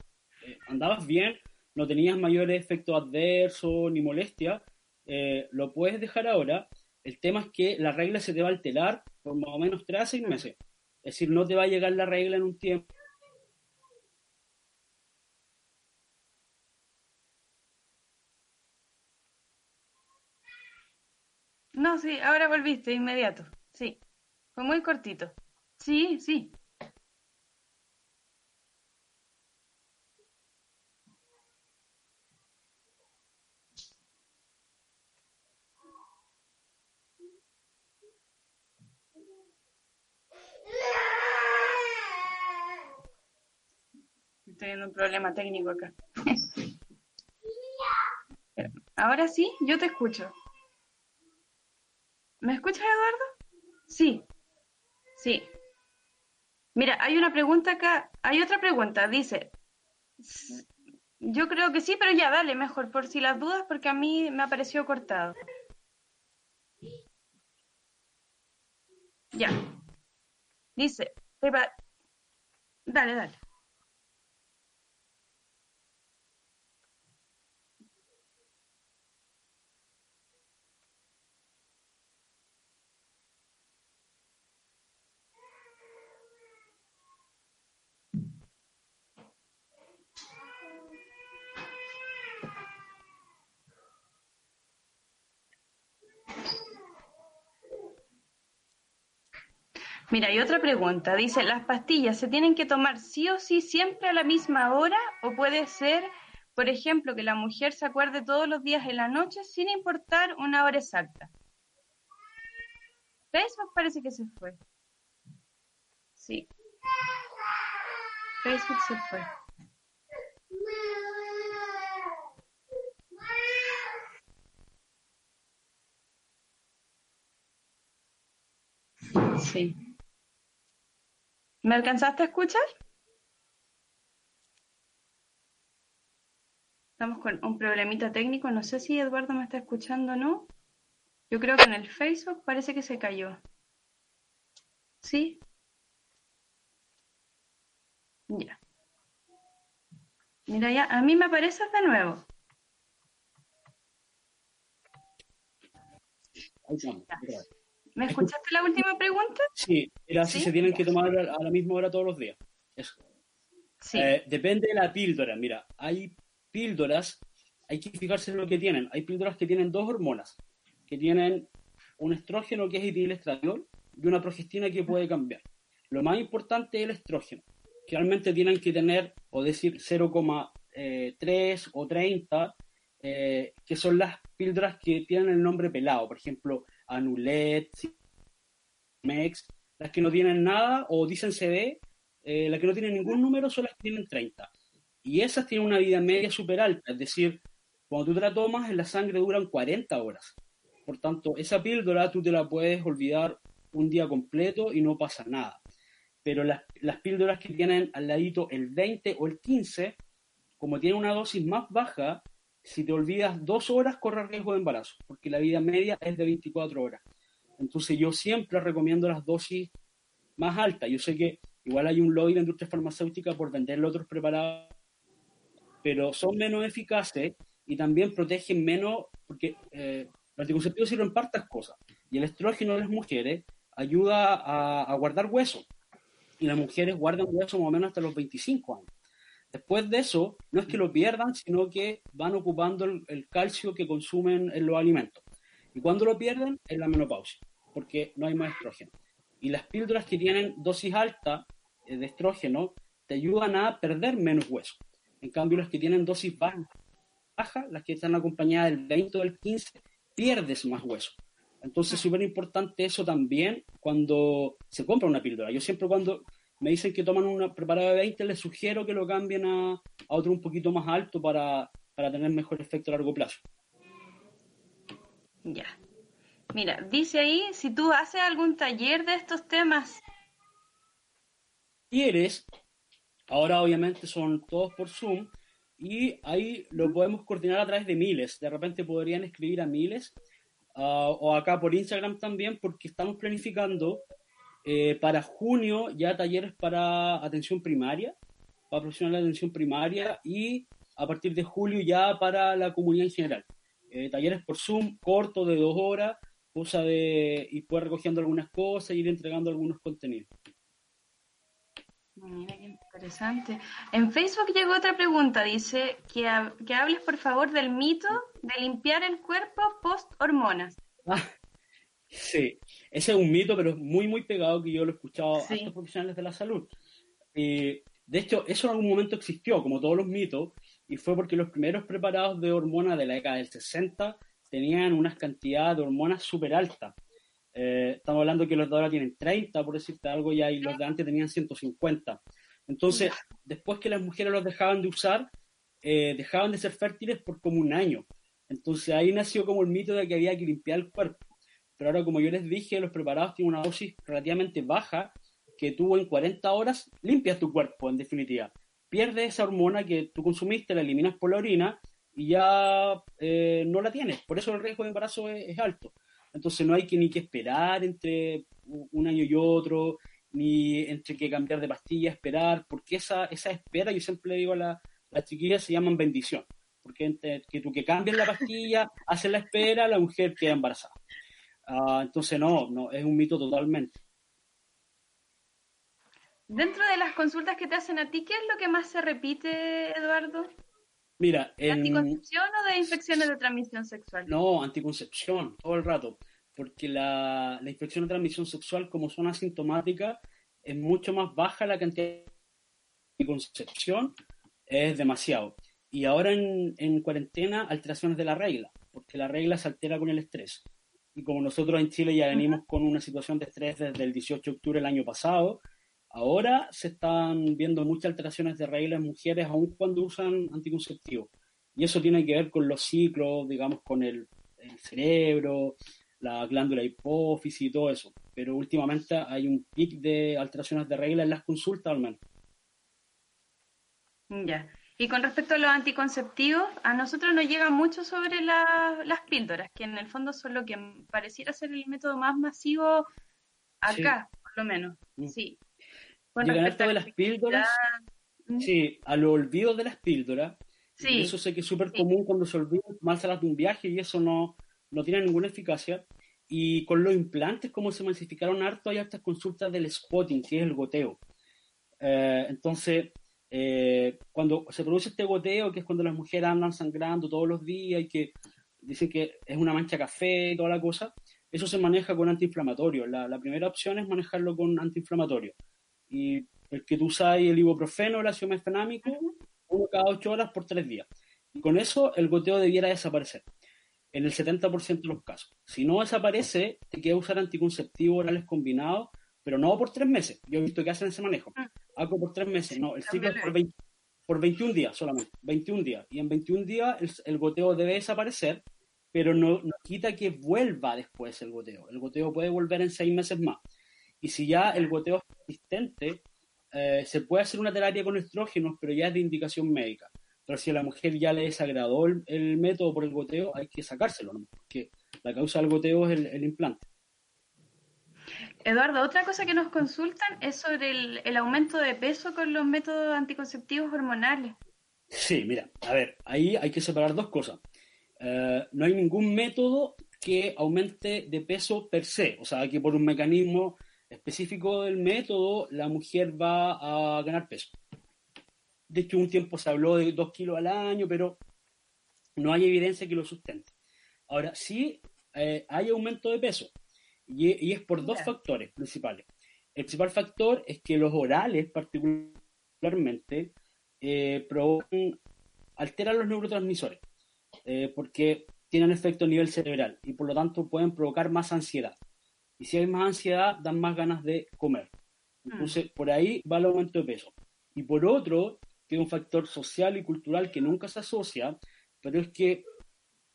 eh, andabas bien, no tenías mayores efectos adversos ni molestia, eh, lo puedes dejar ahora el tema es que la regla se te va a alterar por más o menos 3 a 6 meses. Es decir, no te va a llegar la regla en un tiempo. No, sí, ahora volviste inmediato. Sí, fue muy cortito. Sí, sí. Teniendo un problema técnico acá. Ahora sí, yo te escucho. ¿Me escuchas, Eduardo? Sí. Sí. Mira, hay una pregunta acá. Hay otra pregunta. Dice, yo creo que sí, pero ya, dale, mejor, por si las dudas, porque a mí me ha parecido cortado. Ya. Dice, dale, dale. Mira, hay otra pregunta. Dice, ¿las pastillas se tienen que tomar sí o sí siempre a la misma hora? ¿O puede ser, por ejemplo, que la mujer se acuerde todos los días en la noche sin importar una hora exacta? Facebook parece que se fue. Sí. Facebook se fue. Sí. ¿Me alcanzaste a escuchar? Estamos con un problemita técnico. No sé si Eduardo me está escuchando o no. Yo creo que en el Facebook parece que se cayó. ¿Sí? Ya. Mira ya, a mí me apareces de nuevo. ¿Me escuchaste la última pregunta? Sí, era si se tienen que tomar a la misma hora todos los días. Eso. Eh, depende de la píldora. Mira, hay píldoras, hay que fijarse en lo que tienen. Hay píldoras que tienen dos hormonas, que tienen un estrógeno que es ethilestradiol y una progestina que puede cambiar. Lo más importante es el estrógeno, que realmente tienen que tener, o decir 0,3 eh, o 30, eh, que son las píldoras que tienen el nombre pelado. Por ejemplo, Anulet, Mex, las que no tienen nada o dicen CD, eh, las que no tienen ningún número son las que tienen 30. Y esas tienen una vida media súper alta, es decir, cuando tú te la tomas, en la sangre duran 40 horas. Por tanto, esa píldora tú te la puedes olvidar un día completo y no pasa nada. Pero las, las píldoras que tienen al ladito el 20 o el 15, como tienen una dosis más baja, si te olvidas dos horas, corre riesgo de embarazo, porque la vida media es de 24 horas. Entonces yo siempre recomiendo las dosis más altas. Yo sé que igual hay un lobby de la industria farmacéutica por venderle otros preparados, pero son menos eficaces y también protegen menos, porque eh, los anticonceptivos sirven para estas cosas. Y el estrógeno de las mujeres ayuda a, guardar hueso. Y las mujeres guardan hueso más o menos hasta los 25 años. Después de eso, no es que lo pierdan, sino que van ocupando el calcio que consumen en los alimentos. Y cuando lo pierden, es la menopausia porque no hay más estrógeno. Y las píldoras que tienen dosis alta eh, de estrógeno te ayudan a perder menos hueso. En cambio, las que tienen dosis baja, las que están acompañadas del 20 o del 15, pierdes más hueso. Entonces, es ah. súper importante eso también cuando se compra una píldora. Yo siempre cuando me dicen que toman una preparada de 20, les sugiero que lo cambien a, a otro un poquito más alto para, para tener mejor efecto a largo plazo. Ya. Mira, dice ahí si tú haces algún taller de estos temas. ¿Quieres? Ahora obviamente son todos por Zoom y ahí lo podemos coordinar a través de miles. De repente podrían escribir a miles ah, o acá por Instagram también porque estamos planificando eh, para junio ya talleres para atención primaria, para profesionales de atención primaria y a partir de julio ya para la comunidad en general. Eh, talleres por Zoom cortos de dos horas cosa de ir recogiendo algunas cosas ir entregando algunos contenidos. Mira qué interesante. En Facebook llegó otra pregunta, dice que, que hables por favor del mito de limpiar el cuerpo post hormonas. Ah, sí, ese es un mito, pero es muy, muy pegado que yo lo he escuchado a estos profesionales de la salud. de hecho, eso en algún momento existió, como todos los mitos, y fue porque los primeros preparados de hormonas de la década del 60 tenían unas cantidades de hormonas súper altas. Eh, estamos hablando que los de ahora tienen 30, por decirte algo, ya, y los de antes tenían 150. Entonces, después que las mujeres los dejaban de usar, eh, dejaban de ser fértiles por como un año. Entonces ahí nació como el mito de que había que limpiar el cuerpo. Pero ahora, como yo les dije, los preparados tienen una dosis relativamente baja que tú en 40 horas limpias tu cuerpo, en definitiva. Pierdes esa hormona que tú consumiste, la eliminas por la orina y ya eh, no la tienes. Por eso el riesgo de embarazo es, alto. Entonces no hay que ni que esperar entre un año y otro, ni entre que cambiar de pastilla, esperar, porque esa, esa espera, yo siempre le digo a las chiquillas, se llaman bendición. Porque que tú que cambies la pastilla, haces la espera, la mujer queda embarazada. Ah, entonces no, no, es un mito totalmente. Dentro de las consultas que te hacen a ti, ¿qué es lo que más se repite, Eduardo? Mira, ¿Anticoncepción o de infecciones de transmisión sexual? No, anticoncepción, todo el rato. Porque la, la infección de transmisión sexual, como son asintomáticas, es mucho más baja la cantidad de anticoncepción, es demasiado. Y ahora en, en cuarentena, alteraciones de la regla, porque la regla se altera con el estrés. Y como nosotros en Chile ya venimos con una situación de estrés desde el 18 de octubre del año pasado, Ahora se están viendo muchas alteraciones de regla en mujeres, aun cuando usan anticonceptivos. Y eso tiene que ver con los ciclos, digamos, con el, cerebro, la glándula hipófisis y todo eso. Pero últimamente hay un pic de alteraciones de regla en las consultas al menos. Ya. Y con respecto a los anticonceptivos, a nosotros nos llega mucho sobre las píldoras, que en el fondo son lo que pareciera ser el método más masivo acá, por lo menos. Mm. Sí. Bueno, esto de las píldoras, sí, a lo olvido de las píldoras, sí. eso sé que es súper común cuando se olvidan más de un viaje y eso no, no tiene ninguna eficacia. Y con los implantes, como se masificaron harto, hay estas consultas del spotting, que es el goteo. Eh, entonces, eh, cuando se produce este goteo, que es cuando las mujeres andan sangrando todos los días y que dicen que es una mancha café y toda la cosa, eso se maneja con antiinflamatorio. La, la primera opción es manejarlo con antiinflamatorio y el que tú usas el ibuprofeno, el ácido mefenámico, uno cada ocho horas por tres días. Y con eso el goteo debiera desaparecer en el 70% de los casos. Si no desaparece, te queda usar anticonceptivos orales combinados pero no por tres meses. Yo he visto que hacen ese manejo. Mm. Hago por tres meses, no, el ciclo es por, por 21 días solamente, 21 días. Y en 21 días el, goteo debe desaparecer, pero no, no, quita que vuelva después el goteo. El goteo puede volver en seis meses más. Y si ya el goteo es persistente, eh, se puede hacer una terapia con estrógenos, pero ya es de indicación médica. Pero si a la mujer ya le desagradó el, método por el goteo, hay que sacárselo, ¿no? porque la causa del goteo es el, implante. Eduardo, otra cosa que nos consultan es sobre el, aumento de peso con los métodos anticonceptivos hormonales. Sí, mira, a ver, ahí hay que separar dos cosas. Eh, no hay ningún método que aumente de peso per se, o sea, que por un mecanismo específico del método, la mujer va a ganar peso. De hecho, un tiempo se habló de dos kilos al año, pero no hay evidencia que lo sustente. Ahora, sí eh, hay aumento de peso, y, es por dos factores principales. El principal factor es que los orales, particularmente, eh, provocan, alteran los neurotransmisores, eh, porque tienen efecto a nivel cerebral y por lo tanto pueden provocar más ansiedad. Y si hay más ansiedad, dan más ganas de comer. Entonces, por ahí va el aumento de peso. Y por otro, tiene un factor social y cultural que nunca se asocia, pero es que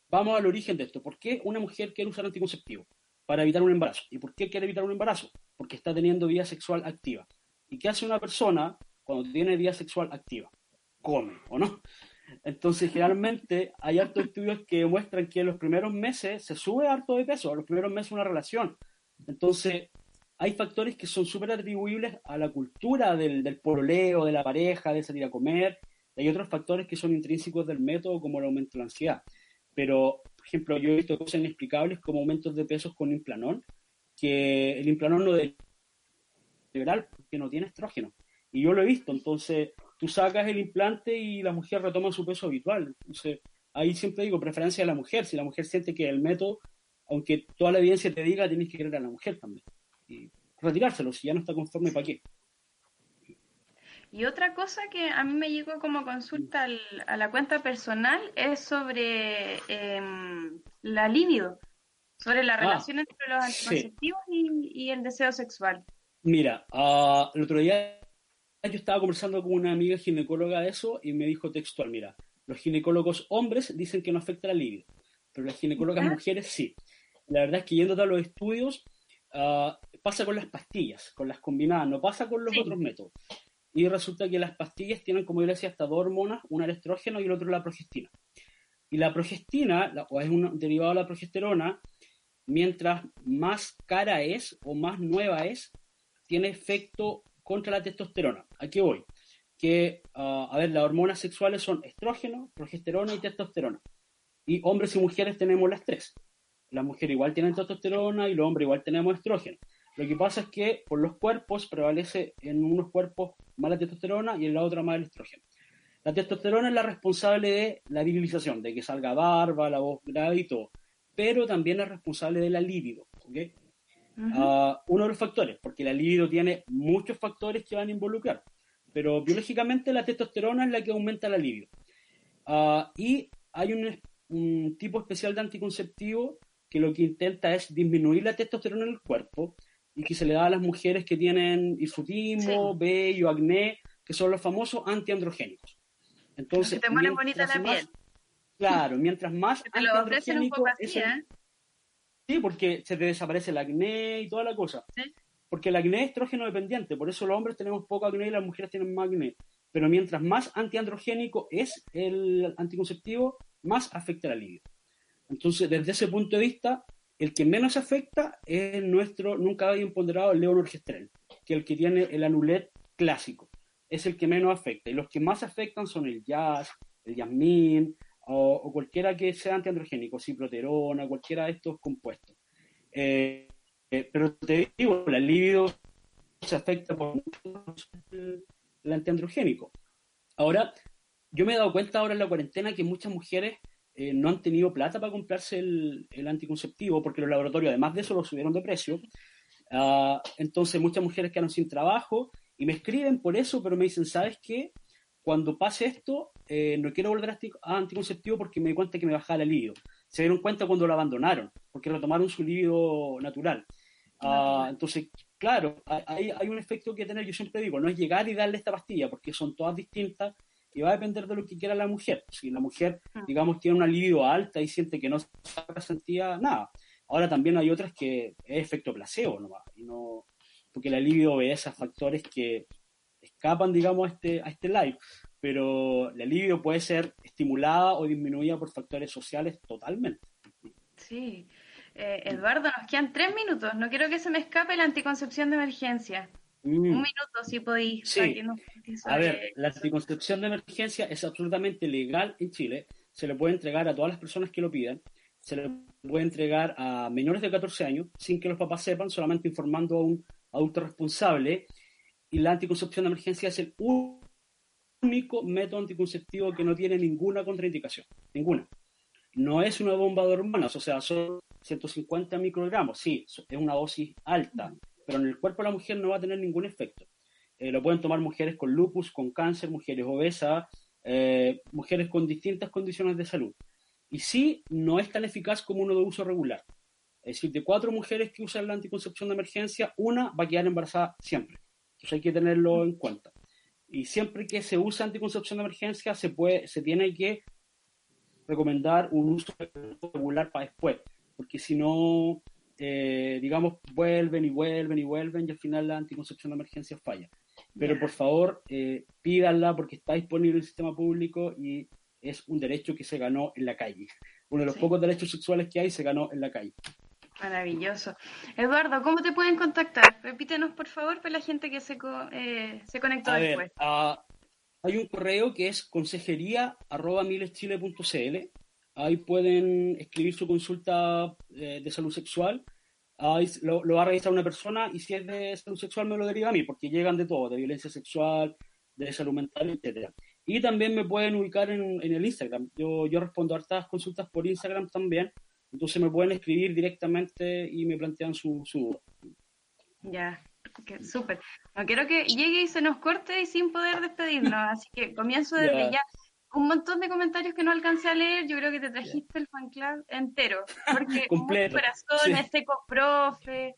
vamos al origen de esto. ¿Por qué una mujer quiere usar anticonceptivo? Para evitar un embarazo. ¿Y por qué quiere evitar un embarazo? Porque está teniendo vida sexual activa. ¿Y qué hace una persona cuando tiene vida sexual activa? Come, ¿o no? Entonces, generalmente hay hartos estudios que demuestran que en los primeros meses se sube harto de peso, en los primeros meses una relación. Entonces, hay factores que son súper atribuibles a la cultura del, del pololeo, de la pareja, de salir a comer. Hay otros factores que son intrínsecos del método, como el aumento de la ansiedad. Pero, ejemplo, yo he visto cosas inexplicables como aumentos de pesos con implanón, que el implanón no debe liberar porque no tiene estrógeno. Y yo lo he visto, entonces tú sacas el implante y la mujer retoma su peso habitual. Entonces, ahí siempre digo preferencia de la mujer. Si la mujer siente que el método aunque toda la evidencia te diga, tienes que querer a la mujer también. Y retirárselo, si ya no está conforme, ¿para qué? Y otra cosa que a mí me llegó como consulta a la cuenta personal es sobre em, la libido, sobre la ah, relación entre los anticonceptivos y, el deseo sexual. Mira, uh, el otro día yo estaba conversando con una amiga ginecóloga de eso y me dijo textual, mira, los ginecólogos hombres dicen que no afecta la libido, pero las ginecólogas mujeres sí. La verdad es que yendo a los estudios, ah, pasa con las pastillas, con las combinadas, no pasa con los otros métodos. Y resulta que las pastillas tienen, como yo decía, hasta dos hormonas, una el estrógeno y el otro la progestina. Y la progestina, o es un derivado de la progesterona, mientras más cara es o más nueva es, tiene efecto contra la testosterona. Aquí voy. Que, ah, a ver, las hormonas sexuales son estrógeno, progesterona y testosterona. Y hombres y mujeres tenemos las tres las mujeres igual tienen testosterona y los hombres igual tenemos estrógeno. Lo que pasa es que por los cuerpos prevalece en unos cuerpos más la testosterona y en la otra más el estrógeno. La testosterona es la responsable de la virilización, de que salga barba, la voz grave y todo, pero también es responsable de la libido. ¿okay? Ah, uno de los factores, porque la libido tiene muchos factores que van a involucrar, pero biológicamente la testosterona es la que aumenta la libido. Ah, y hay un, un tipo especial de anticonceptivo que lo que intenta es disminuir la testosterona en el cuerpo y que se le da a las mujeres que tienen hirsutismo, vello, acné, que son los famosos antiandrogénicos. Entonces, te bonita la piel. Claro, mientras más antiandrogénico es ¿eh? Sí, porque se te desaparece el acné y toda la cosa. Porque el acné es estrógeno dependiente, por eso los hombres tenemos poco acné y las mujeres tienen más acné. Pero mientras más antiandrogénico es el anticonceptivo, más afecta la libido. Entonces, desde ese punto de vista, el que menos afecta es nuestro nunca había ponderado el leonorgestrel, que es el que tiene el anulet clásico. Es el que menos afecta. Y los que más afectan son el jazz, el yasmín o, cualquiera que sea antiandrogénico, ciproterona, cualquiera de estos compuestos. Eh, eh, pero te digo, la libido se afecta por el antiandrogénico. Ahora, yo me he dado cuenta ahora en la cuarentena que muchas mujeres eh, no han tenido plata para comprarse el, anticonceptivo porque los laboratorios, además de eso, lo subieron de precio. Ah, entonces, muchas mujeres quedaron sin trabajo y me escriben por eso, pero me dicen, ¿sabes qué? Cuando pase esto, eh, no quiero volver a anticonceptivo porque me di cuenta que me bajaba el libido. Se dieron cuenta cuando lo abandonaron, porque retomaron su libido natural. Ah, entonces, claro, hay, hay un efecto que tener, yo siempre digo, no es llegar y darle esta pastilla, porque son todas distintas y va a depender de lo que quiera la mujer. Si la mujer, ah. digamos, tiene una libido alta y siente que no se sentía nada. Ahora también hay otras que es efecto placebo nomás, y no, porque la libido obedece a factores que escapan, digamos, a este, a este live, pero la libido puede ser estimulada o disminuida por factores sociales totalmente. Sí. Eh, Eduardo, nos quedan tres minutos. No quiero que se me escape la anticoncepción de emergencia. Mm. Un minuto, si podéis. Sí. a ver, la anticoncepción de emergencia es absolutamente legal en Chile. Se le puede entregar a todas las personas que lo pidan. Se le puede entregar a menores de 14 años sin que los papás sepan, solamente informando a un adulto responsable. Y la anticoncepción de emergencia es el único método anticonceptivo que no tiene ninguna contraindicación. Ninguna. No es una bomba de hormonas, o sea, son 150 microgramos. Sí, es una dosis alta pero en el cuerpo de la mujer no va a tener ningún efecto. Eh, lo pueden tomar mujeres con lupus, con cáncer, mujeres obesas, eh, mujeres con distintas condiciones de salud. Y sí, no es tan eficaz como uno de uso regular. Es decir, de cuatro mujeres que usan la anticoncepción de emergencia, una va a quedar embarazada siempre. Entonces hay que tenerlo en cuenta. Y siempre que se usa anticoncepción de emergencia, se, puede, se tiene que recomendar un uso regular para después. Porque si no, eh, digamos, vuelven y vuelven y vuelven y al final la anticoncepción de emergencia falla. Pero por favor, eh, pídanla porque está disponible en el sistema público y es un derecho que se ganó en la calle. Uno de los pocos derechos sexuales que hay se ganó en la calle. Maravilloso. Eduardo, ¿cómo te pueden contactar? Repítenos, por favor, para la gente que se, eh, se conectó después. Ah, hay un correo que es consejería.mileschile.cl Ahí pueden escribir su consulta eh, de salud sexual. Ahí lo, va a revisar una persona y si es de salud sexual me lo deriva a mí, porque llegan de todo, de violencia sexual, de salud mental, etc. Y también me pueden ubicar en, el Instagram. Yo, yo respondo a hartas consultas por Instagram también. Entonces me pueden escribir directamente y me plantean su, su Ya, súper. No quiero que llegue y se nos corte y sin poder despedirnos, así que comienzo desde ya un montón de comentarios que no alcancé a leer. Yo creo que te trajiste el fan club entero. Porque Completo. corazón, este coprofe.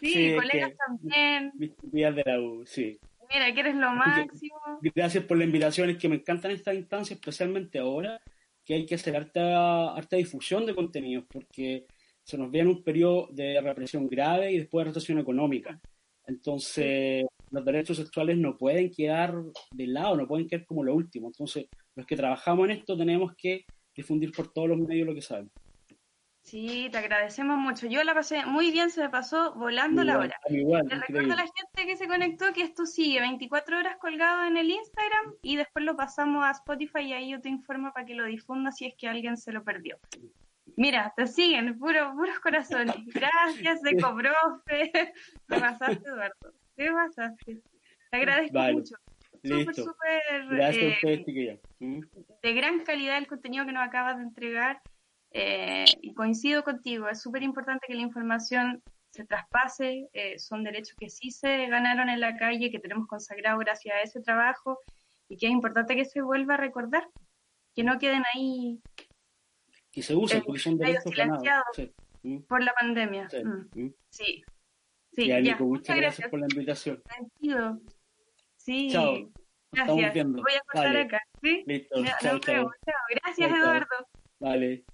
Sí, colegas también. de la U, sí. Mira, que eres lo máximo. Gracias por la invitación. Es que me encantan estas instancias, especialmente ahora que hay que hacer harta, harta difusión de contenidos, porque se nos ve en un periodo de represión grave y después de recesión económica. Entonces, los derechos sexuales no pueden quedar de lado, no pueden quedar como lo último. Entonces, los que trabajamos en esto tenemos que difundir por todos los medios lo que sabemos. Sí, te agradecemos mucho. Yo la pasé muy bien, se me pasó volando la hora. Igual, Te recuerdo a la gente que se conectó que esto sigue 24 horas colgado en el Instagram y después lo pasamos a Spotify y ahí yo te informo para que lo difunda si es que alguien se lo perdió. Mira, te siguen, puro, puros corazones. Gracias, Ecoprofe. Te pasaste, Eduardo. Te pasaste. Te agradezco mucho. Súper, súper. Gracias eh, ¿Mm? De gran calidad el contenido que nos acabas de entregar. Eh, y coincido contigo, es súper importante que la información se traspase. Eh, son derechos que sí se ganaron en la calle, que tenemos consagrado gracias a ese trabajo y que es importante que se vuelva a recordar. Que no queden ahí. Que se usen, porque son derechos ganados. ¿Mm? Por la pandemia. Sí. Mm. sí. Sí, ya, muchas gracias, por la invitación. Sentido. Sí. Chao. Gracias. Voy a pasar acá. ¿sí? Listo. chao, chao. Gracias, Eduardo. Vale.